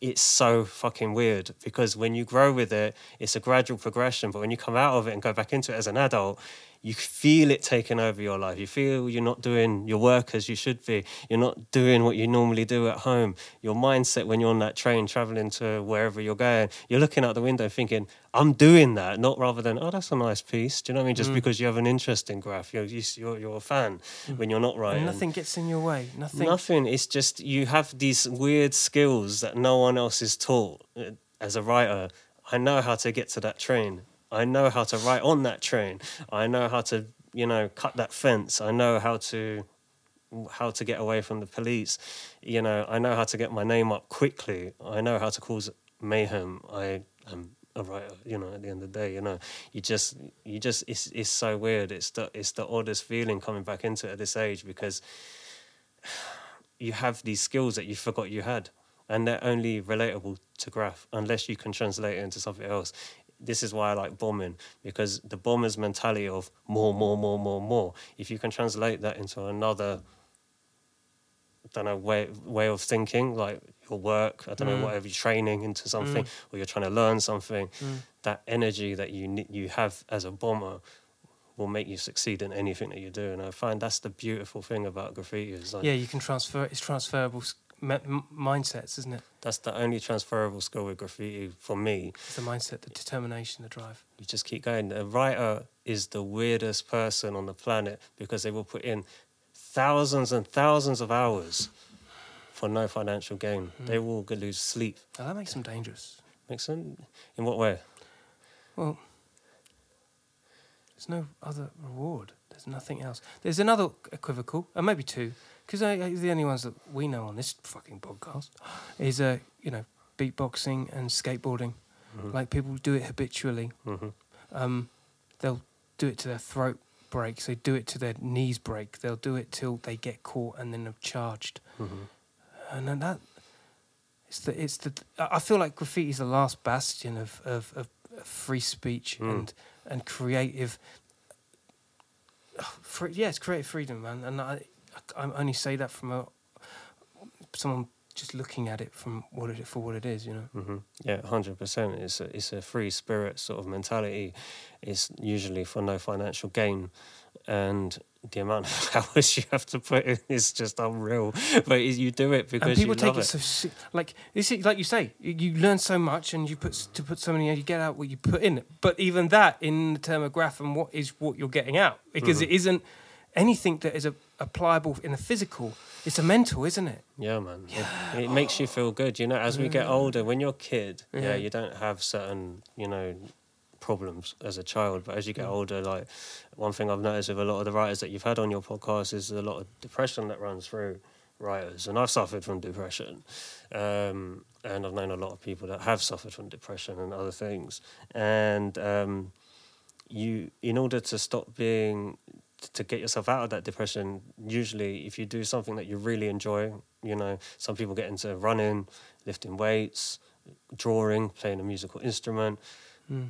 Speaker 1: It's so fucking weird because when you grow with it, it's a gradual progression. But when you come out of it and go back into it as an adult, you feel it taking over your life. You feel you're not doing your work as you should be. You're not doing what you normally do at home. Your mindset when you're on that train traveling to wherever you're going, you're looking out the window thinking, I'm doing that, not rather than, oh, that's a nice piece. Do you know what I mean?
Speaker 2: Mm.
Speaker 1: Just because you have an interest in graph, you're, you're, you're a fan when you're not
Speaker 2: writing. Nothing gets in your way. Nothing.
Speaker 1: Nothing. It's just you have these weird skills that no one else is taught. Uh, As a writer, I know how to get to that train. I know how to write on that train. I know how to, you know, cut that fence. I know how to how to get away from the police. You know, I know how to get my name up quickly. I know how to cause mayhem. I am a writer. You know, at the end of the day, you know, you just you just it's it's so weird. It's the it's the oddest feeling coming back into it at this age because you have these skills that you forgot you had and they're only relatable to graph unless you can translate it into something else this is why i like bombing because the bomber's mentality of more more more more more. If you can translate that into another I don't know way way of thinking like your work I don't know mm. whatever you're training into something mm. or you're trying to learn something mm. that energy that you you have as a bomber will make you succeed in anything that you do and I find that's the beautiful thing about graffiti is like
Speaker 2: Yeah, you can transfer. It's transferable m- mindsets, isn't it?
Speaker 1: That's the only transferable skill with graffiti for me.
Speaker 2: It's the mindset, the determination, the drive.
Speaker 1: You just keep going. A writer is the weirdest person on the planet because they will put in thousands and thousands of hours for no financial gain. Hmm. They will lose sleep.
Speaker 2: Now, that makes them dangerous.
Speaker 1: Makes them In what way?
Speaker 2: Well, there's no other reward. There's nothing else. There's another equivocal, and maybe two, because the only ones that we know on this fucking podcast is, uh, you know, beatboxing and skateboarding. Like people do it habitually.
Speaker 1: Mhm.
Speaker 2: Um, they'll do it to their throat breaks. They do it to their knees break. They'll do it till they get caught and then are charged. And then that it's the it's the I feel like graffiti is the last bastion of of, of free speech and and creative. Free, yeah, it's creative freedom, man, and I I only say that from a someone just looking at it from what it for what it is, you know.
Speaker 1: hmm Yeah, hundred percent. It's a it's a free spirit sort of mentality. It's usually for no financial gain, and the amount of hours you have to put in is just unreal. But you do it because
Speaker 2: and people take it,
Speaker 1: it.
Speaker 2: so like this is like you say you, learn so much and you put to put so many you get out what you put in but even that in the term of graph and what is what you're getting out because
Speaker 1: Mm-hmm.
Speaker 2: it isn't anything that is a, applicable in the physical it's a mental isn't it
Speaker 1: Yeah, man. It, it makes you feel good. You know, as we get older, when you're a kid, yeah.
Speaker 2: Yeah.
Speaker 1: you don't have certain, you know, problems as a child. But as you get older, like one thing I've noticed with a lot of the writers that you've had on your podcast is a lot of depression that runs through writers. And I've suffered from depression. Um, and I've known a lot of people that have suffered from depression and other things. And um, you, in order to stop being to get yourself out of that depression, usually if you do something that you really enjoy, you know, some people get into running, lifting weights, drawing, playing a musical instrument, hmm.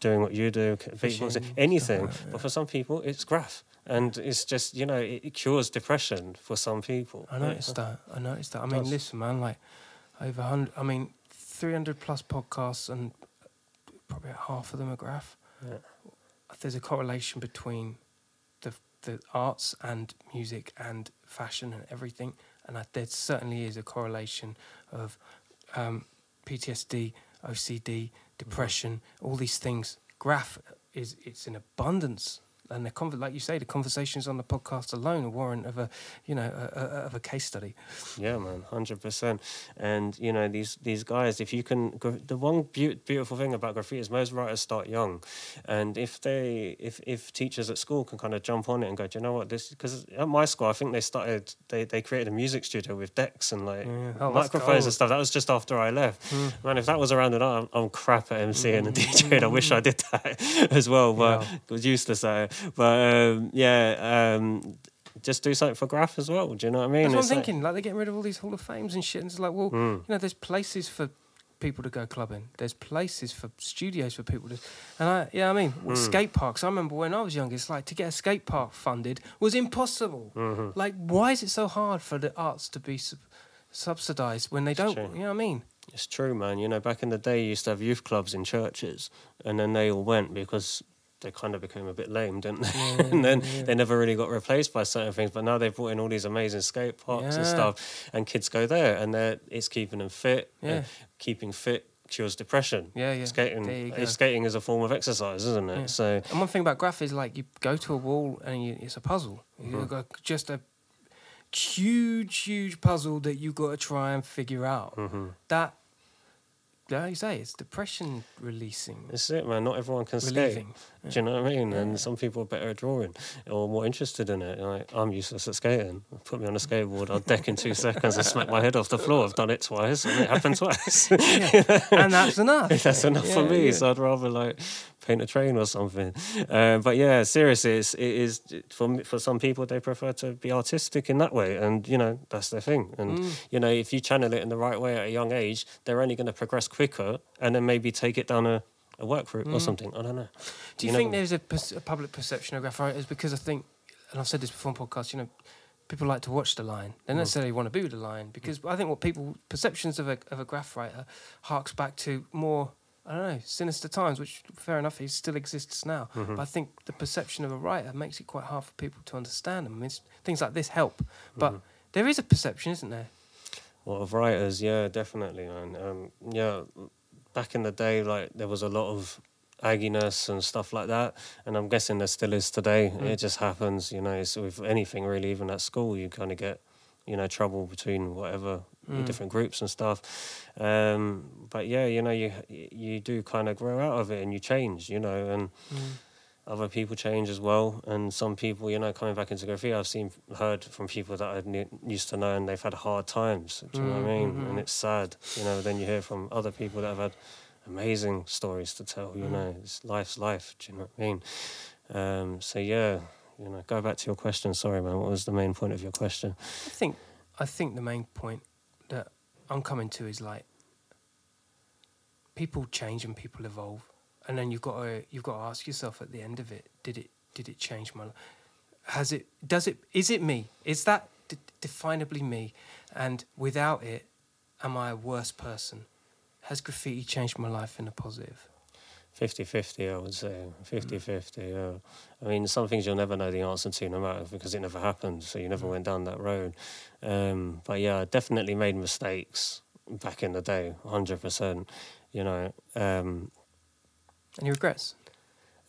Speaker 1: doing what you do,
Speaker 2: Fishing,
Speaker 1: beatboxing,
Speaker 2: stuff
Speaker 1: anything.
Speaker 2: like that,
Speaker 1: But for some people, it's graph. And it's just, you know, it, it cures depression for some people.
Speaker 2: i noticed that i noticed that i mean listen man like over 100 i mean 300 plus podcasts and probably half of them are graph
Speaker 1: Yeah.
Speaker 2: there's a correlation between the arts and music and fashion and everything, and I, there certainly is a correlation of um, PTSD, OCD, depression, all these things. Graph is it's in abundance. And the like you say, the conversations on the podcast alone are warrant of a, you know, a, a, of a case study.
Speaker 1: Yeah, man, hundred percent. And you know these these guys, if you can, the one beau- beautiful thing about graffiti is most writers start young, and if they, if if teachers at school can kind of jump on it and go, do you know what this? Because at my school, I think they started, they they created a music studio with decks and like
Speaker 2: Yeah. Oh,
Speaker 1: microphones and stuff. That was just after I left. Hmm. Man, if that was around it, I'm, I'm crap at MCing and DJing. I wish I did that as well, but
Speaker 2: Yeah.
Speaker 1: I was useless at it. But um, yeah. Um, just do something for graph as well. Do you know what I mean?
Speaker 2: That's what I'm
Speaker 1: It's like-
Speaker 2: thinking. Like they're getting rid of all these Hall of Fames and shit. And it's like, well,
Speaker 1: Hmm.
Speaker 2: you know, there's places for people to go clubbing. There's places for studios for people to. And I, yeah, I mean, with skate parks. I remember when I was young, it's like to get a skate park funded was impossible.
Speaker 1: Mm-hmm.
Speaker 2: Like, why is it so hard for the arts to be sub- subsidized when they don't?
Speaker 1: true.
Speaker 2: You know what I mean?
Speaker 1: It's true, man. You know, back in the day, you used to have youth clubs in churches, and then they all went because they kind of became a bit lame, didn't they? and then they never really got replaced by certain things. But now they've brought in all these amazing skate parks and stuff, and kids go there, and they're, it's keeping them fit.
Speaker 2: Yeah.
Speaker 1: keeping fit cures depression.
Speaker 2: Yeah, yeah.
Speaker 1: Skating,
Speaker 2: There you go.
Speaker 1: skating is a form of exercise, isn't it?
Speaker 2: Yeah.
Speaker 1: So
Speaker 2: And one thing about graph is like you go to a wall and you, it's a puzzle.
Speaker 1: Mm-hmm.
Speaker 2: You've got just a huge, huge puzzle that you've got to try and figure out.
Speaker 1: Mm-hmm.
Speaker 2: That, like you say, it's depression releasing,
Speaker 1: this is it, man. Not everyone can skate.
Speaker 2: relieving.
Speaker 1: Do you know what I mean? And some people are better at drawing or more interested in it. Like, I'm useless at skating. Put me on a skateboard, I'll deck in two seconds and smack my head off the floor. I've done it twice and it happened twice.
Speaker 2: and that's enough.
Speaker 1: That's enough for me.
Speaker 2: yeah.
Speaker 1: So I'd rather like paint a train or something. Uh, but yeah, seriously, it's, it is for for some people they prefer to be artistic in that way, and you know that's their thing. And
Speaker 2: Mm.
Speaker 1: you know if you channel it in the right way at a young age, they're only going to progress quicker, and then maybe take it down a, a work route or something. I don't know.
Speaker 2: Mm. Do you,
Speaker 1: You
Speaker 2: think
Speaker 1: never-
Speaker 2: there's a, a public perception of graph writers? Because I think, and I've said this before on podcasts, you know, people like to watch the line. They don't necessarily want to be with the line because I think what people perceptions of a of a graph writer harks back to more. I don't know, sinister times, which fair enough, he still exists now. Mm-hmm. But I think the perception of a writer makes it quite hard for people to understand them. I mean, things like this help, but mm-hmm. there is a perception, isn't there?
Speaker 1: Well, of writers, yeah, definitely, man. Um, yeah, back in the day, like there was a lot of agginess and stuff like that, and I'm guessing there still is today. Mm. It just happens, you know. It's with anything really, even at school, you kind of get, you know, trouble between whatever Mm. different groups and stuff. Um, but yeah, you know, you you do kind of grow out of it and you change, you know, and mm. other people change as well. And some people, you know, coming back into graffiti, I've seen, heard from people that I knew, used to know and they've had hard times. Do you know what I mm, mean? Mm-hmm. And it's sad, you know, then you hear from other people that have had amazing stories to tell, you know, it's life's life. Do you know what I mean? Um, so yeah, you know, go back to your question. Sorry, man. What was the main point of your question?
Speaker 2: I think I think the main point I'm coming to is like people change and people evolve, and then you've got to you've got to ask yourself at the end of it, did it did it change my life? Has it? Does it? Is it me? Is that d- definably me? And without it, am I a worse person? Has graffiti changed my life in a positive?
Speaker 1: 50-50, I would say. 50-50, yeah. I mean, some things you'll never know the answer to no matter because it never happened, so you never went down that road. Um, but yeah, I definitely made mistakes back in the day, 100%, you know. Um,
Speaker 2: Any regrets?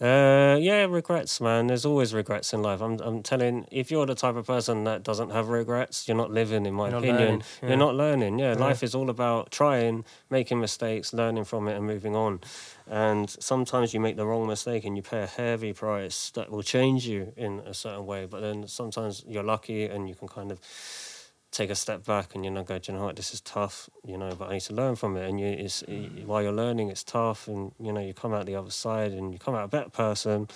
Speaker 1: Uh, yeah, regrets, man. There's always regrets in life. I'm, I'm telling. If you're the type of person that doesn't have regrets, you're not living. In my
Speaker 2: You're
Speaker 1: opinion,
Speaker 2: learning, yeah.
Speaker 1: you're not learning. Yeah,
Speaker 2: Yeah.
Speaker 1: life is all about trying, making mistakes, learning from it, and moving on. And sometimes you make the wrong mistake and you pay a heavy price that will change you in a certain way. But then sometimes you're lucky and you can kind of take a step back and you know go, do you know what, this is tough, you know, but I need to learn from it. And you, it's mm. while you're learning, it's tough, and you know, you come out the other side and you come out a better person,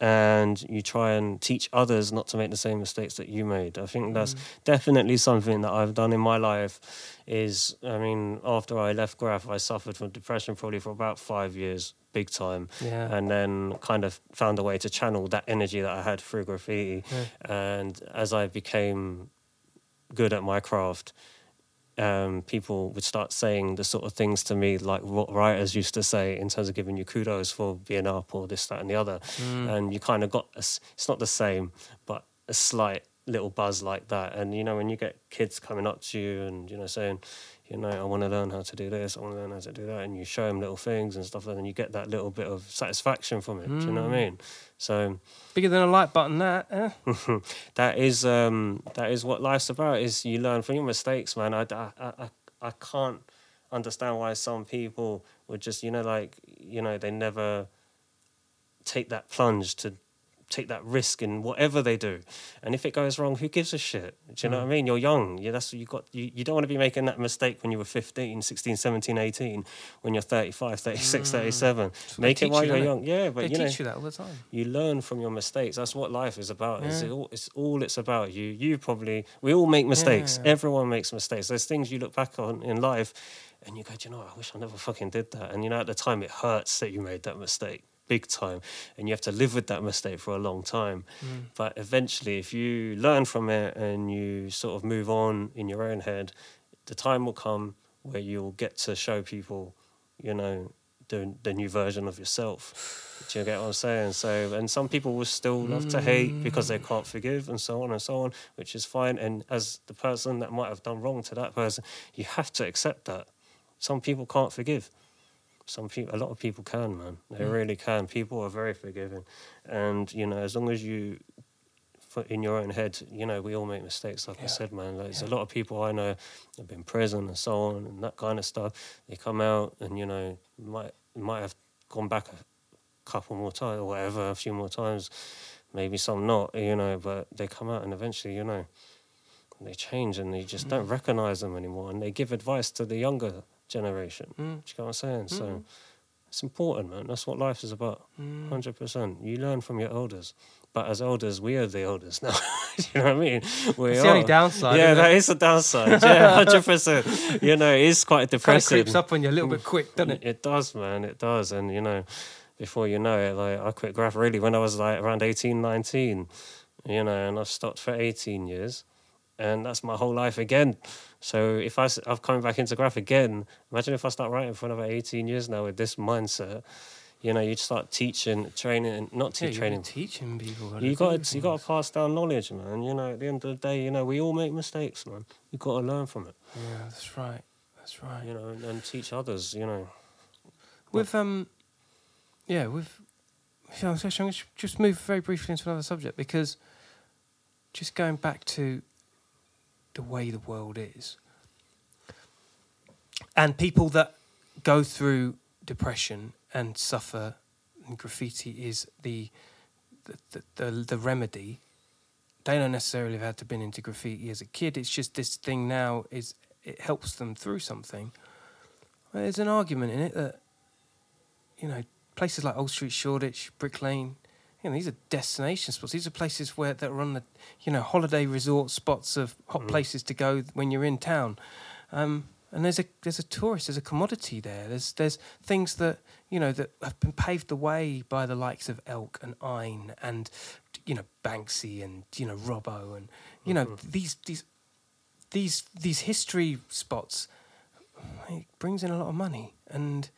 Speaker 1: and you try and teach others not to make the same mistakes that you made. I think that's mm. definitely something that I've done in my life. Is I mean, after I left Graph, I suffered from depression probably for about five years, big time
Speaker 2: Yeah.
Speaker 1: and then kind of found a way to channel that energy that I had through graffiti.
Speaker 2: Yeah.
Speaker 1: And as I became good at my craft, um, people would start saying the sort of things to me like what writers used to say in terms of giving you kudos for being up or this, that, and the other.
Speaker 2: Mm.
Speaker 1: And you kind of got, a it's not the same, but a slight little buzz like that. And you know, when you get kids coming up to you and you know saying, you know, I want to learn how to do this, I want to learn how to do that, and you show them little things and stuff, and then you get that little bit of satisfaction from it. Do you know what I mean? So
Speaker 2: Bigger than a like button, that. Eh?
Speaker 1: that is um, that is what life's about. Is you learn from your mistakes, man. I, I, I, I can't understand why some people would just you know like you know they never take that plunge to take that risk in whatever they do and if it goes wrong who gives a shit do you know what i mean you're young yeah that's you got you, you don't want to be making that mistake when you were 15 16 17 18 when you're 35 36 mm. 37 make it while
Speaker 2: you,
Speaker 1: you're
Speaker 2: innit?
Speaker 1: young yeah but
Speaker 2: they
Speaker 1: you know
Speaker 2: teach you that all the time.
Speaker 1: you learn from your mistakes. That's what life is about. It's,
Speaker 2: Yeah.
Speaker 1: all, it's all it's about. You you probably we all make mistakes.
Speaker 2: Yeah.
Speaker 1: Everyone makes mistakes. There's things you look back on in life, and you go, "Do you know, what? I wish I never fucking did that. And you know, at the time, it hurts that you made that mistake, big time, and you have to live with that mistake for a long time. Mm. But eventually, if you learn from it and you sort of move on in your own head, the time will come where you'll get to show people, you know, the the new version of yourself. Do you get what I'm saying? So, and some people will still love to hate because they can't forgive, and so on and so on, which is fine. And as the person that might have done wrong to that person, you have to accept that. Some people can't forgive. Some people, a lot of people can, man. They mm. really can. People are very forgiving, and you know, as long as you put in your own head, you know, we all make mistakes. Like I said, man, like, there's a lot of people I know have been in prison and so on and that kind of stuff. They come out and you know might might have gone back a couple more times or whatever, a few more times, maybe some not, you know, but they come out and eventually, you know, they change and they just don't mm. recognize them anymore and they give advice to the younger generation. Mm. Do you get what I'm saying? So mm-hmm. it's important, man. That's what life is about. Mm. Hundred percent. You learn from your elders. But as elders, we are the elders now. you know what I mean? We
Speaker 2: It's the only downside,
Speaker 1: Yeah, that
Speaker 2: it?
Speaker 1: is a downside. Yeah, hundred percent. You know, it is quite depressing.
Speaker 2: creeps up on you a little bit quick, doesn't it?
Speaker 1: It does, man. It does. And, you know, before you know it, like, I quit graph really when I was like around 18, 19, you know, and I've stopped for 18 years. And that's my whole life again. So if I, I've come back into graph again, imagine if I start writing for another 18 years now with this mindset. You know, you'd start teaching, training, not
Speaker 2: Yeah,
Speaker 1: training.
Speaker 2: teaching people.
Speaker 1: You got to, you got to pass down knowledge, man. You know, at the end of the day, you know, we all make mistakes, man. You got to learn from it,
Speaker 2: Yeah, that's right. That's right.
Speaker 1: you know, and, and teach others. You know,
Speaker 2: With um, yeah, with. Yeah, I was I'm going to just move very briefly into another subject because just going back to the way the world is. And people that go through depression and suffer and graffiti is the the, the, the, remedy. They don't necessarily have had to been into graffiti as a kid. It's just this thing now is it helps them through something. There's an argument in it that you know places like Old Street, Shoreditch, Brick Lane. You know, these are destination spots. These are places where that are on the you know holiday resort spots of hot places to go when you're in town. Um, and there's a there's a tourist, there's a commodity there. There's there's things that you know that have been paved the way by the likes of Elk and Ein and you know Banksy and you know Robbo and you know these these these these history spots. It brings in a lot of money, and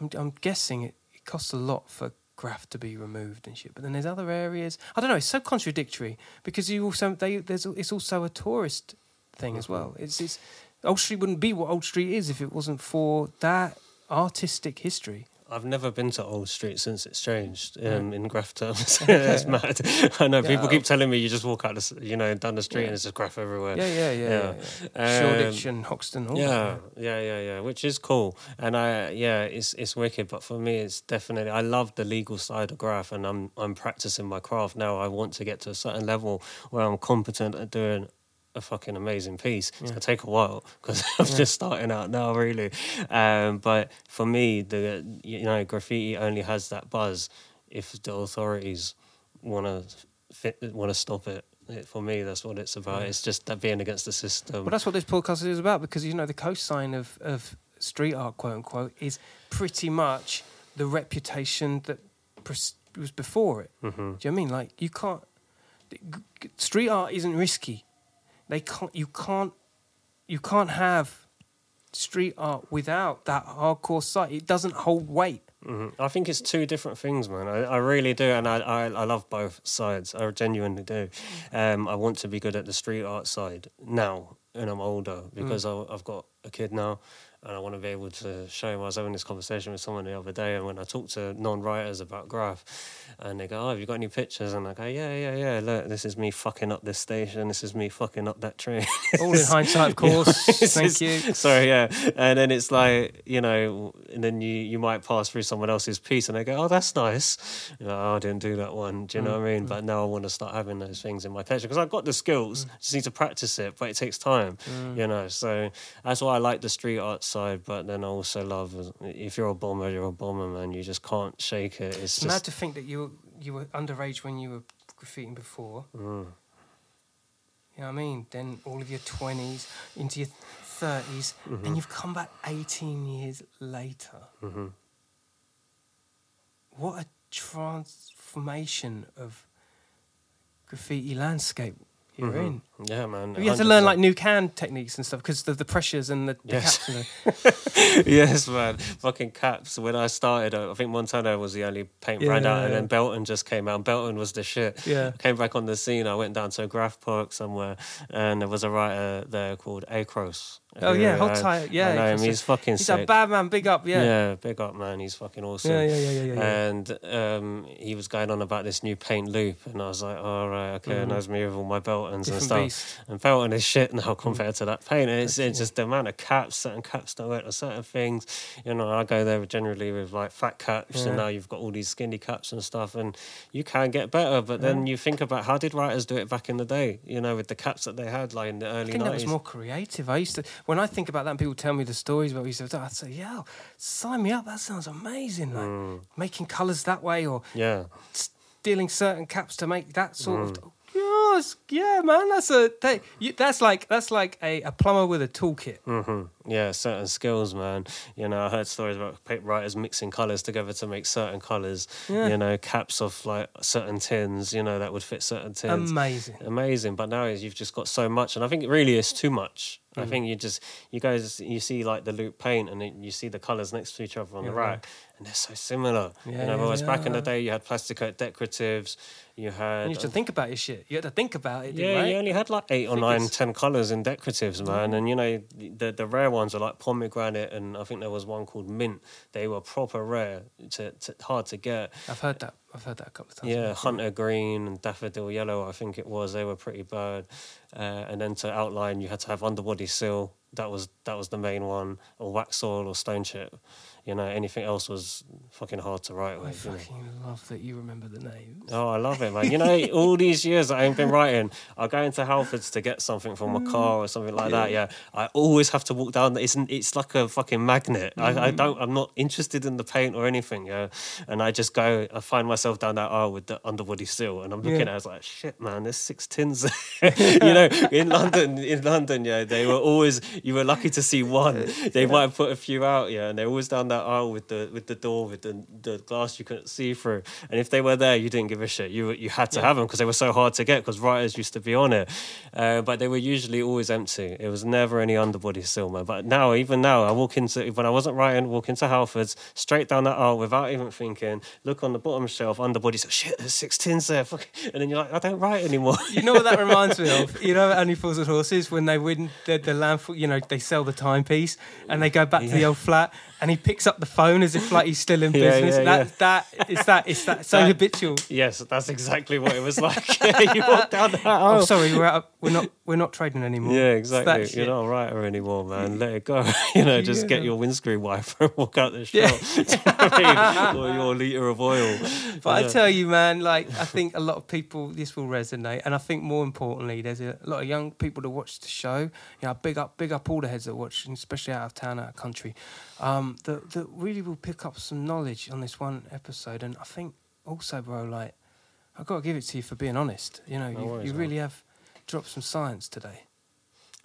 Speaker 2: I'm, I'm guessing it, it costs a lot for graph to be removed and shit. But then there's other areas. I don't know. It's so contradictory because you also they there's it's also a tourist thing as mm-hmm. well. It's it's Old Street wouldn't be what Old Street is if it wasn't for that artistic history.
Speaker 1: I've never been to Old Street since it's changed um, in graph terms. it's mad. I know people keep telling me you just walk out, the, you know, down the street and it's just graph everywhere.
Speaker 2: Yeah, yeah, yeah. yeah, yeah.
Speaker 1: Um,
Speaker 2: Shoreditch and Hoxton. All
Speaker 1: yeah, yeah, yeah, yeah, which is cool, and I, yeah, it's it's wicked. But for me, it's definitely I love the legal side of graph, and I'm I'm practicing my craft now. I want to get to a certain level where I'm competent at doing a fucking amazing piece. It's gonna take a while because I'm just starting out now, really. Um, but for me, the you know graffiti only has that buzz if the authorities want to want to stop it. It- For me, that's what it's about. It's just that being against the system.
Speaker 2: Well, that's what this podcast is about because you know the cosign of of street art, quote unquote, is pretty much the reputation that pres- was before it.
Speaker 1: Mm-hmm.
Speaker 2: Do you know what I mean? Like you can't. Street art isn't risky. They can't. You can't. You can't have street art without that hardcore side. It doesn't hold weight.
Speaker 1: Mhm. I think it's two different things, man. I, I really do, and I, I I love both sides. I genuinely do. Um, I want to be good at the street art side now, and I'm older because I, I've got a kid now, and I want to be able to show him. I was having this conversation with someone the other day, and when I talk to non-writers about graph, and they go, "Oh, have you got any pictures?" And I go, "Yeah, yeah, yeah. Look, this is me fucking up this station. This is me fucking up that train."
Speaker 2: All in hindsight, of course. Thank you.
Speaker 1: Sorry, yeah. And then it's like, you know, and then you, you might pass through someone else's piece and they go, oh, that's nice. You know, oh, I didn't do that one. Do you know what I mean? Mm, but mm. now I want to start having those things in my collection because I've got the skills, mm. just need to practice it, but it takes time, you know. So that's why I like the street art side, but then I also love, if you're a bomber, you're a bomber, man. You just can't shake it. It's
Speaker 2: It's mad to think that you were, you were underage when you were graffitiing before.
Speaker 1: Mm.
Speaker 2: You know what I mean? Then all of your 20s into your 30s,
Speaker 1: Mm-hmm.
Speaker 2: and you've come back 18 years later.
Speaker 1: Mm-hmm.
Speaker 2: What a transformation of graffiti landscape you're
Speaker 1: Mm-hmm.
Speaker 2: in.
Speaker 1: yeah, man.
Speaker 2: You have to learn like new can techniques and stuff because of the pressures and the, the
Speaker 1: Yes.
Speaker 2: caps. And the,
Speaker 1: yes, man. Fucking caps. When I started, uh, I think Montana was the only paint brand
Speaker 2: Yeah,
Speaker 1: out, and
Speaker 2: yeah.
Speaker 1: then Belton just came out. Belton was the shit.
Speaker 2: Yeah.
Speaker 1: I came back on the scene. I went down to a graph park somewhere, and there was a writer there called Acros.
Speaker 2: Oh yeah, hold tight. Yeah,
Speaker 1: I know him. He's fucking
Speaker 2: he's a bad man. Big up. Yeah.
Speaker 1: Yeah, big up, man. He's fucking awesome.
Speaker 2: Yeah, yeah, yeah, yeah, yeah, yeah.
Speaker 1: And um, he was going on about this new paint loop, and I was like, all right, okay, and that's me with all my Beltons and stuff.
Speaker 2: beast.
Speaker 1: And Belton is shit now compared to that paint. And it's, it's just the amount of caps, certain caps don't work certain things. You know, I go there generally with like fat caps,
Speaker 2: Yeah.
Speaker 1: and now you've got all these skinny caps and stuff, and you can get better. But then you think about how did writers do it back in the day? You know, with the caps that they had, like in the early
Speaker 2: I think that was more creative. I used to when I think about that, and people tell me the stories about what we used to. I'd say, "Yeah, sign me up. That sounds amazing. Like
Speaker 1: Mm.
Speaker 2: making colours that way, or
Speaker 1: yeah.
Speaker 2: stealing certain caps to make that sort
Speaker 1: Mm.
Speaker 2: of." Yes, yeah, man. That's a that, you, that's like that's like a, a plumber with a toolkit.
Speaker 1: hmm Yeah, certain skills, man. You know, I heard stories about writers mixing colors together to make certain colors.
Speaker 2: Yeah.
Speaker 1: You know, caps of like certain tins. You know, that would fit certain tins.
Speaker 2: Amazing.
Speaker 1: Amazing, but now you've just got so much, and I think it really is too much. I
Speaker 2: Mm.
Speaker 1: think you just you guys you see like the loop paint, and then you see the colors next to each other on the
Speaker 2: Yeah,
Speaker 1: rack, and they're so similar.
Speaker 2: Yeah,
Speaker 1: you know,
Speaker 2: yeah,
Speaker 1: whereas back in the day you had Plasti-kote decoratives, you had
Speaker 2: And you had to think about your shit. You had to think about it.
Speaker 1: yeah,
Speaker 2: right?
Speaker 1: you only had like eight or nine, ten colours in decoratives, man. And you know, the the rare ones are like pomegranate, and I think there was one called mint. They were proper rare, to, to hard to get.
Speaker 2: I've heard that. I've heard that a couple of times.
Speaker 1: Yeah, hunter green and daffodil yellow, I think it was. They were pretty bad. Uh, and then to outline, you had to have underbody seal. That was that was the main one, or Waxoyl or stone chip. You know, anything else was fucking hard to write
Speaker 2: I
Speaker 1: with. you know.
Speaker 2: fucking love that you remember the names.
Speaker 1: Oh, I love it, man. You know, all these years I've been writing, I go into Halfords to get something from my car or something like that. Yeah, I always have to walk down. It's it's like a fucking magnet. I, I mm. don't. I'm not interested in the paint or anything. Yeah, and I just go. I find myself down that aisle with the underbody seal, and I'm looking
Speaker 2: Yeah.
Speaker 1: at. it, I was like, shit, man. There's six tins. there." you know, in London, in London, yeah, they were always. You were lucky to see one. They might have put a few out, yeah, and they're always down that aisle with the with the door with the the glass you couldn't see through. And if they were there, you didn't give a shit. You you had to have them because they were so hard to get because writers used to be on it. Uh, but they were usually always empty. It was never any underbody man. But now, even now, I walk into when I wasn't writing, walk into Halfords straight down that aisle without even thinking. Look on the bottom shelf, underbody. So shit, there's six tins there. And then you're like, I don't write anymore.
Speaker 2: You know what that reminds me of? You know, Only Fools and Horses when they win the, the landfall. You know, they sell the timepiece and they go back to the old flat, and he picks up the phone as if like he's still in
Speaker 1: Yeah,
Speaker 2: business.
Speaker 1: yeah,
Speaker 2: that
Speaker 1: yeah.
Speaker 2: that it's that it's that so
Speaker 1: That-
Speaker 2: habitual.
Speaker 1: yes, that's exactly what it was like. Yeah, you walk down that aisle.
Speaker 2: Oh, sorry, we're out we're not we're not trading anymore.
Speaker 1: Yeah, exactly. You're not a writer anymore, man. Let it go. you know, just get your windscreen wiper and walk out the shop. Do you know what I mean? Or your liter of oil.
Speaker 2: But I tell you, man, like I think a lot of people this will resonate, and I think more importantly, there's a lot of young people that watch the show. You know, big up, big up all the heads that watch, especially out of town, out of country, um, that that really will pick up some knowledge on this one episode. And I think also, bro, like I've got to give it to you for being honest. You know,
Speaker 1: No
Speaker 2: you,
Speaker 1: worries,
Speaker 2: you
Speaker 1: man.
Speaker 2: really have dropped some science today.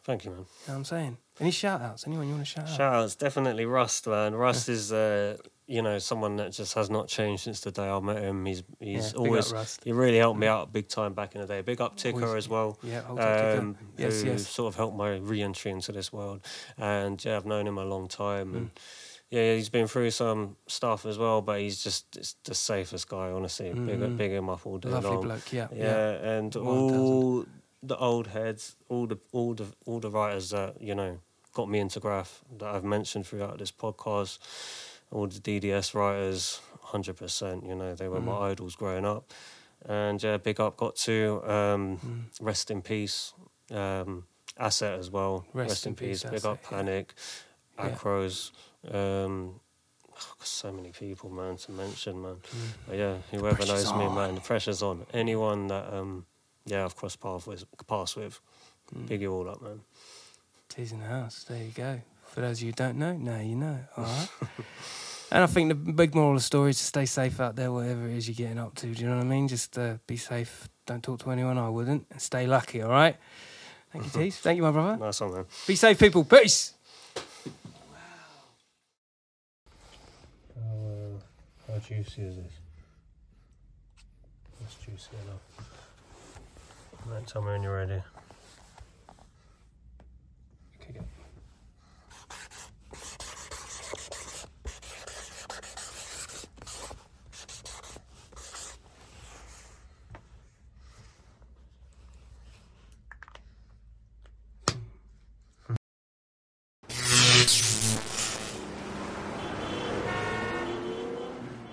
Speaker 1: Thank you, man.
Speaker 2: You know what I'm saying? Any shout outs? Anyone you want to shout out?
Speaker 1: Shout outs, definitely Rust, man. Rust is, uh, you know, someone that just has not changed since the day I met him. He's he's
Speaker 2: Yeah,
Speaker 1: always he really helped me out big time back in the day. Big up Ticker
Speaker 2: Always-
Speaker 1: as well.
Speaker 2: Yeah, hold on, Ticker.
Speaker 1: um,
Speaker 2: Yes,
Speaker 1: who
Speaker 2: yes.
Speaker 1: sort of helped my re-entry into this world. And yeah, I've known him a long time, and
Speaker 2: Mm.
Speaker 1: Yeah, he's been through some stuff as well, but he's just it's the safest guy, honestly. Big, big him up all day
Speaker 2: Lovely
Speaker 1: long.
Speaker 2: bloke, yeah,
Speaker 1: yeah,
Speaker 2: yeah.
Speaker 1: and
Speaker 2: Well, it doesn't.
Speaker 1: all the old heads, all the all the all the writers that you know got me into graph that I've mentioned throughout this podcast, all the DDS writers, hundred percent. You know, they were
Speaker 2: Mm.
Speaker 1: my idols growing up, and yeah, big up got to um,
Speaker 2: Mm.
Speaker 1: rest in peace. Um, Asset as well.
Speaker 2: Rest in peace,
Speaker 1: Big up
Speaker 2: Asset, yeah.
Speaker 1: Panic,
Speaker 2: Yeah.
Speaker 1: Acros. Um, oh, so many people, man, to mention, man. But yeah, whoever
Speaker 2: Mm.
Speaker 1: knows me, man, the pressure's on. Anyone that, um, yeah, I've crossed paths with, paths with,
Speaker 2: Mm.
Speaker 1: big you all up, man.
Speaker 2: Tease in the house. There you go. For those of you who don't know, now you know. All right. and I think the big moral of the story is to stay safe out there, whatever it is you're getting up to. Do you know what I mean? Just uh, be safe. Don't talk to anyone. I wouldn't. And stay lucky. All right. Thank you, Tease. Thank you, my brother.
Speaker 1: Nice one, man.
Speaker 2: Be safe, people. Peace.
Speaker 1: How juicy is this? That's juicy enough. Right, tell me when you're ready.